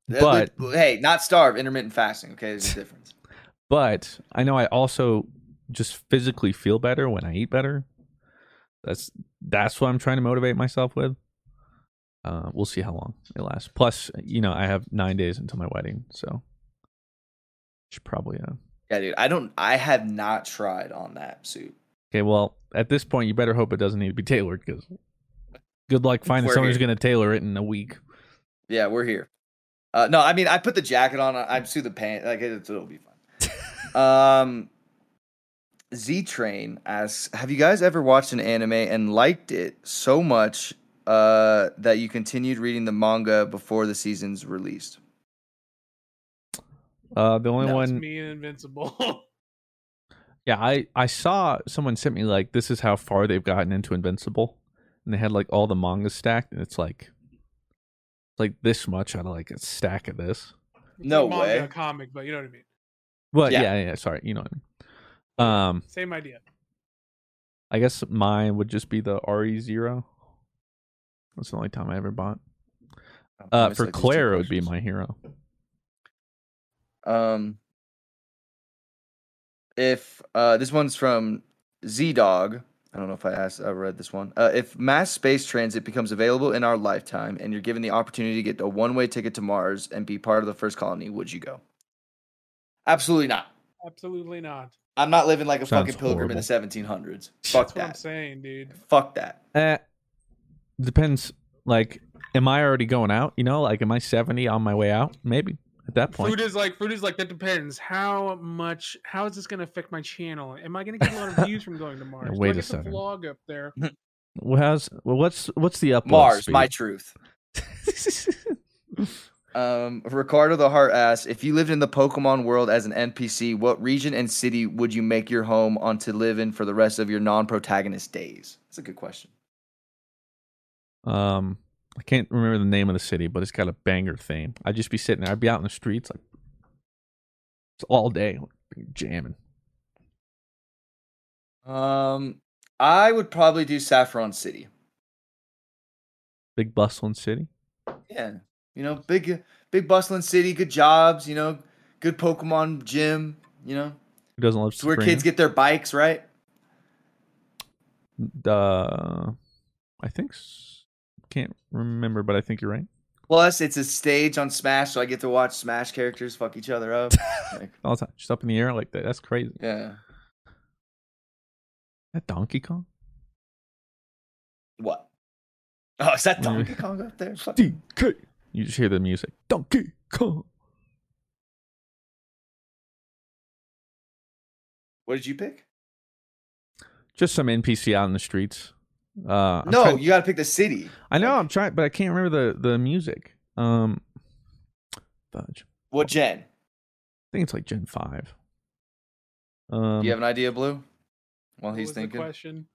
But- hey, not starve, intermittent fasting. Okay, there's a difference. but I know I also just physically feel better when I eat better. That's that's what I'm trying to motivate myself with. Uh, we'll see how long it lasts. Plus, you know, I have nine days until my wedding, so should probably. Uh... yeah, dude. I don't. I have not tried on that suit. Okay, well, at this point, you better hope it doesn't need to be tailored because good luck finding We're someone who's going to tailor it in a week. Yeah, we're here. Uh, no, I mean, I put the jacket on. I sue the pants. Like it, it'll be fun. um, Z Train asks, "Have you guys ever watched an anime and liked it so much uh, that you continued reading the manga before the season's released?" Uh, the only No, one, me and Invincible. yeah, I I saw someone sent me like this is how far they've gotten into Invincible, and they had like all the manga stacked, and it's like like this much out of like a stack of this. It's No a manga, way. a comic, but you know what I mean. Well, Yeah. yeah, yeah, sorry, you know what I mean. Um, Same idea. I guess mine would just be the RE zero. That's the only time I ever bought. Uh, for like Claire, it would be my hero. Um, if uh, this one's from Z Dog. I don't know if I asked. I read this one. Uh, if mass space transit becomes available in our lifetime, and you're given the opportunity to get a one-way ticket to Mars and be part of the first colony, would you go? Absolutely not. Absolutely not. I'm not living like a Sounds fucking pilgrim in the 1700s. Fuck That's what I'm that. saying, dude. Fuck that. Eh, depends. Like, am I already going out? You know, like, am I 70 on my way out? Maybe at that point. Food is like food is like that depends. How much? How is this going to affect my channel? Am I going to get a lot of views from going to Mars? Do wait I a get the second. vlog up there. Well, how's, well, what's what's the upload Mars, speed? my truth. Um, Ricardo the Heart asks, if you lived in the Pokemon world as an NPC, what region and city would you make your home on to live in for the rest of your non-protagonist days? That's a good question. um, I can't remember the name of the city, but it's got a banger theme. I'd just be sitting there. I'd be out in the streets like it's all day jamming. Um, I would probably do Saffron City. Big bustling city. Yeah, you know, big, big bustling city, good jobs. You know, good Pokemon gym. You know, Who doesn't love it's where kids get their bikes, right? Uh, I think can't remember, but I think you're right. Plus, it's a stage on Smash, so I get to watch Smash characters fuck each other up. like, All the time, just up in the air like that. That's crazy. yeah. That Donkey Kong. What? Oh, is that. Donkey Kong up there? Fucking- DK. You just hear the music. Donkey Kong. What did you pick? Just some NPC out in the streets. Uh, no, trying- you got to pick the city. I know. like- I'm trying, but I can't remember the the music. Um, fudge. What gen? I think it's like Gen Five. Um, Do you have an idea, Blue? While What he's was the thinking. question?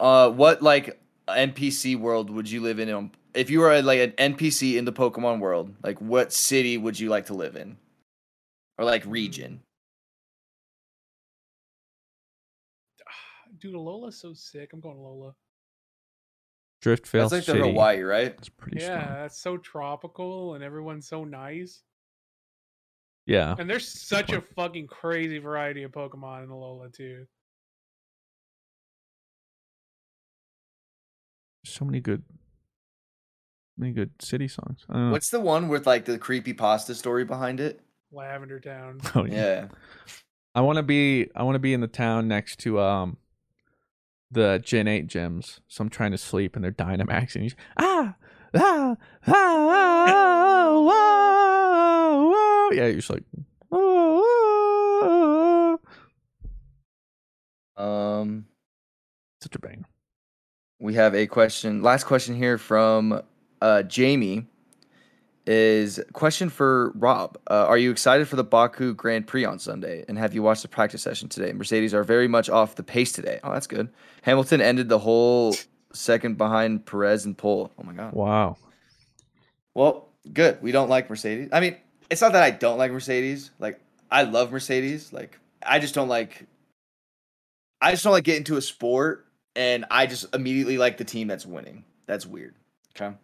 Uh, what like NPC world would you live in? If you were uh, like an NPC in the Pokemon world, like what city would you like to live in, or like region? Dude, Alola's so sick. I'm going Lola. Driftveil That's like City. the Hawaii, right? It's pretty yeah, strong. that's so tropical and everyone's so nice. Yeah, And there's such a fucking crazy variety of Pokemon in Alola too. so many good, many good city songs. I don't know. What's the one with like the creepy pasta story behind it? Lavender Town. Oh, yeah. Yeah. I want to be. I want to be in the town next to um, the Gen Eight gyms. So I'm trying to sleep and they're Dynamaxing. You just, ah, ah, ah, ah, ah, ah. Yeah, you're just like. ah, ah. Um, Such a banger. we have a question. Last question here from uh, Jamie. Is question for Rob. Uh, are you excited for the Baku Grand Prix on Sunday? And have you watched the practice session today? Mercedes are very much off the pace today. Oh, that's good. Hamilton ended the whole second behind Perez and pole. Oh my god. Wow. Well, good. We don't like Mercedes. I mean, it's not that I don't like Mercedes. Like, I love Mercedes. Like, I just don't like. I just don't like getting into a sport and I just immediately like the team that's winning. That's weird. Okay.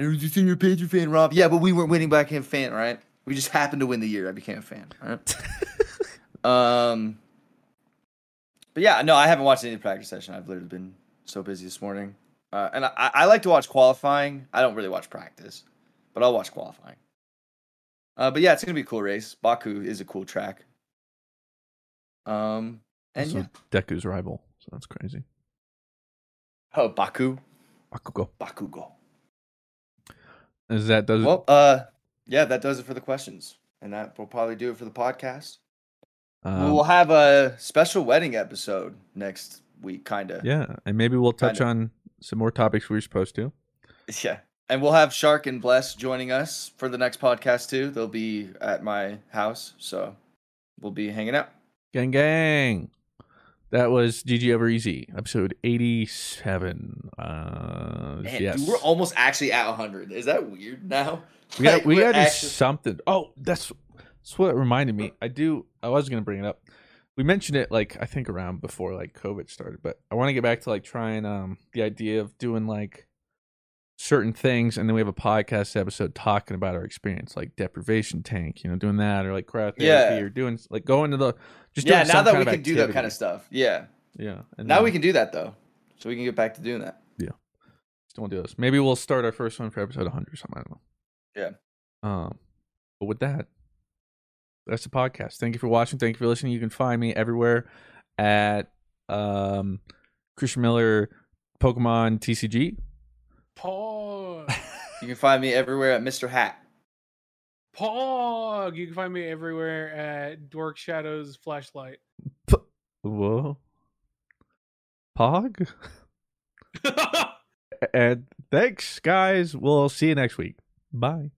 And you think you're a Patriot fan, Rob? Yeah, but we weren't winning, but I became a fan, right? We just happened to win the year. I became a fan. All right. um. But yeah, no, I haven't watched any practice session. I've literally been so busy this morning. Uh, and I, I like to watch qualifying. I don't really watch practice, but I'll watch qualifying. Uh, but yeah, it's gonna be a cool race. Baku is a cool track. Um, and Also yeah, Deku's rival. So that's crazy. oh Baku, Bakugo. Bakugo. Is that does Well, uh, yeah, that does it for the questions, and that will probably do it for the podcast. um, we'll have a special wedding episode next week, kind of. yeah, and maybe we'll touch Kinda. on some more topics we were supposed to. Yeah. And we'll have Shark and Bless joining us for the next podcast too. They'll be at my house, so we'll be hanging out. Gang gang. That was GG Over EZ, episode eighty-seven. Uh, Man, yes, dude, we're almost actually at 100. Is that weird now? we got Like, we got to do something. Oh, that's that's what it reminded me. I do. I was gonna bring it up. We mentioned it like I think around before like COVID started, but I want to get back to like trying um the idea of doing like certain things, and then we have a podcast episode talking about our experience, like deprivation tank, you know, doing that, or like cryotherapy, Yeah. or doing like going to the just yeah, now that we can do that kind of stuff. Yeah. Yeah, and Now then we can do that though. So we can get back to doing that. Yeah. Still want to do this. Maybe we'll start our first one for episode 100 or something. I don't know. Yeah. Um, but with that, that's the podcast. Thank you for watching. Thank you for listening. You can find me everywhere at um Christian Miller Pokemon TCG. Paul. You can find me everywhere at Mr. Hat. Pog. You can find me everywhere at Dork Shadows Flashlight. Whoa. Pog. And thanks, guys. We'll see you next week. Bye.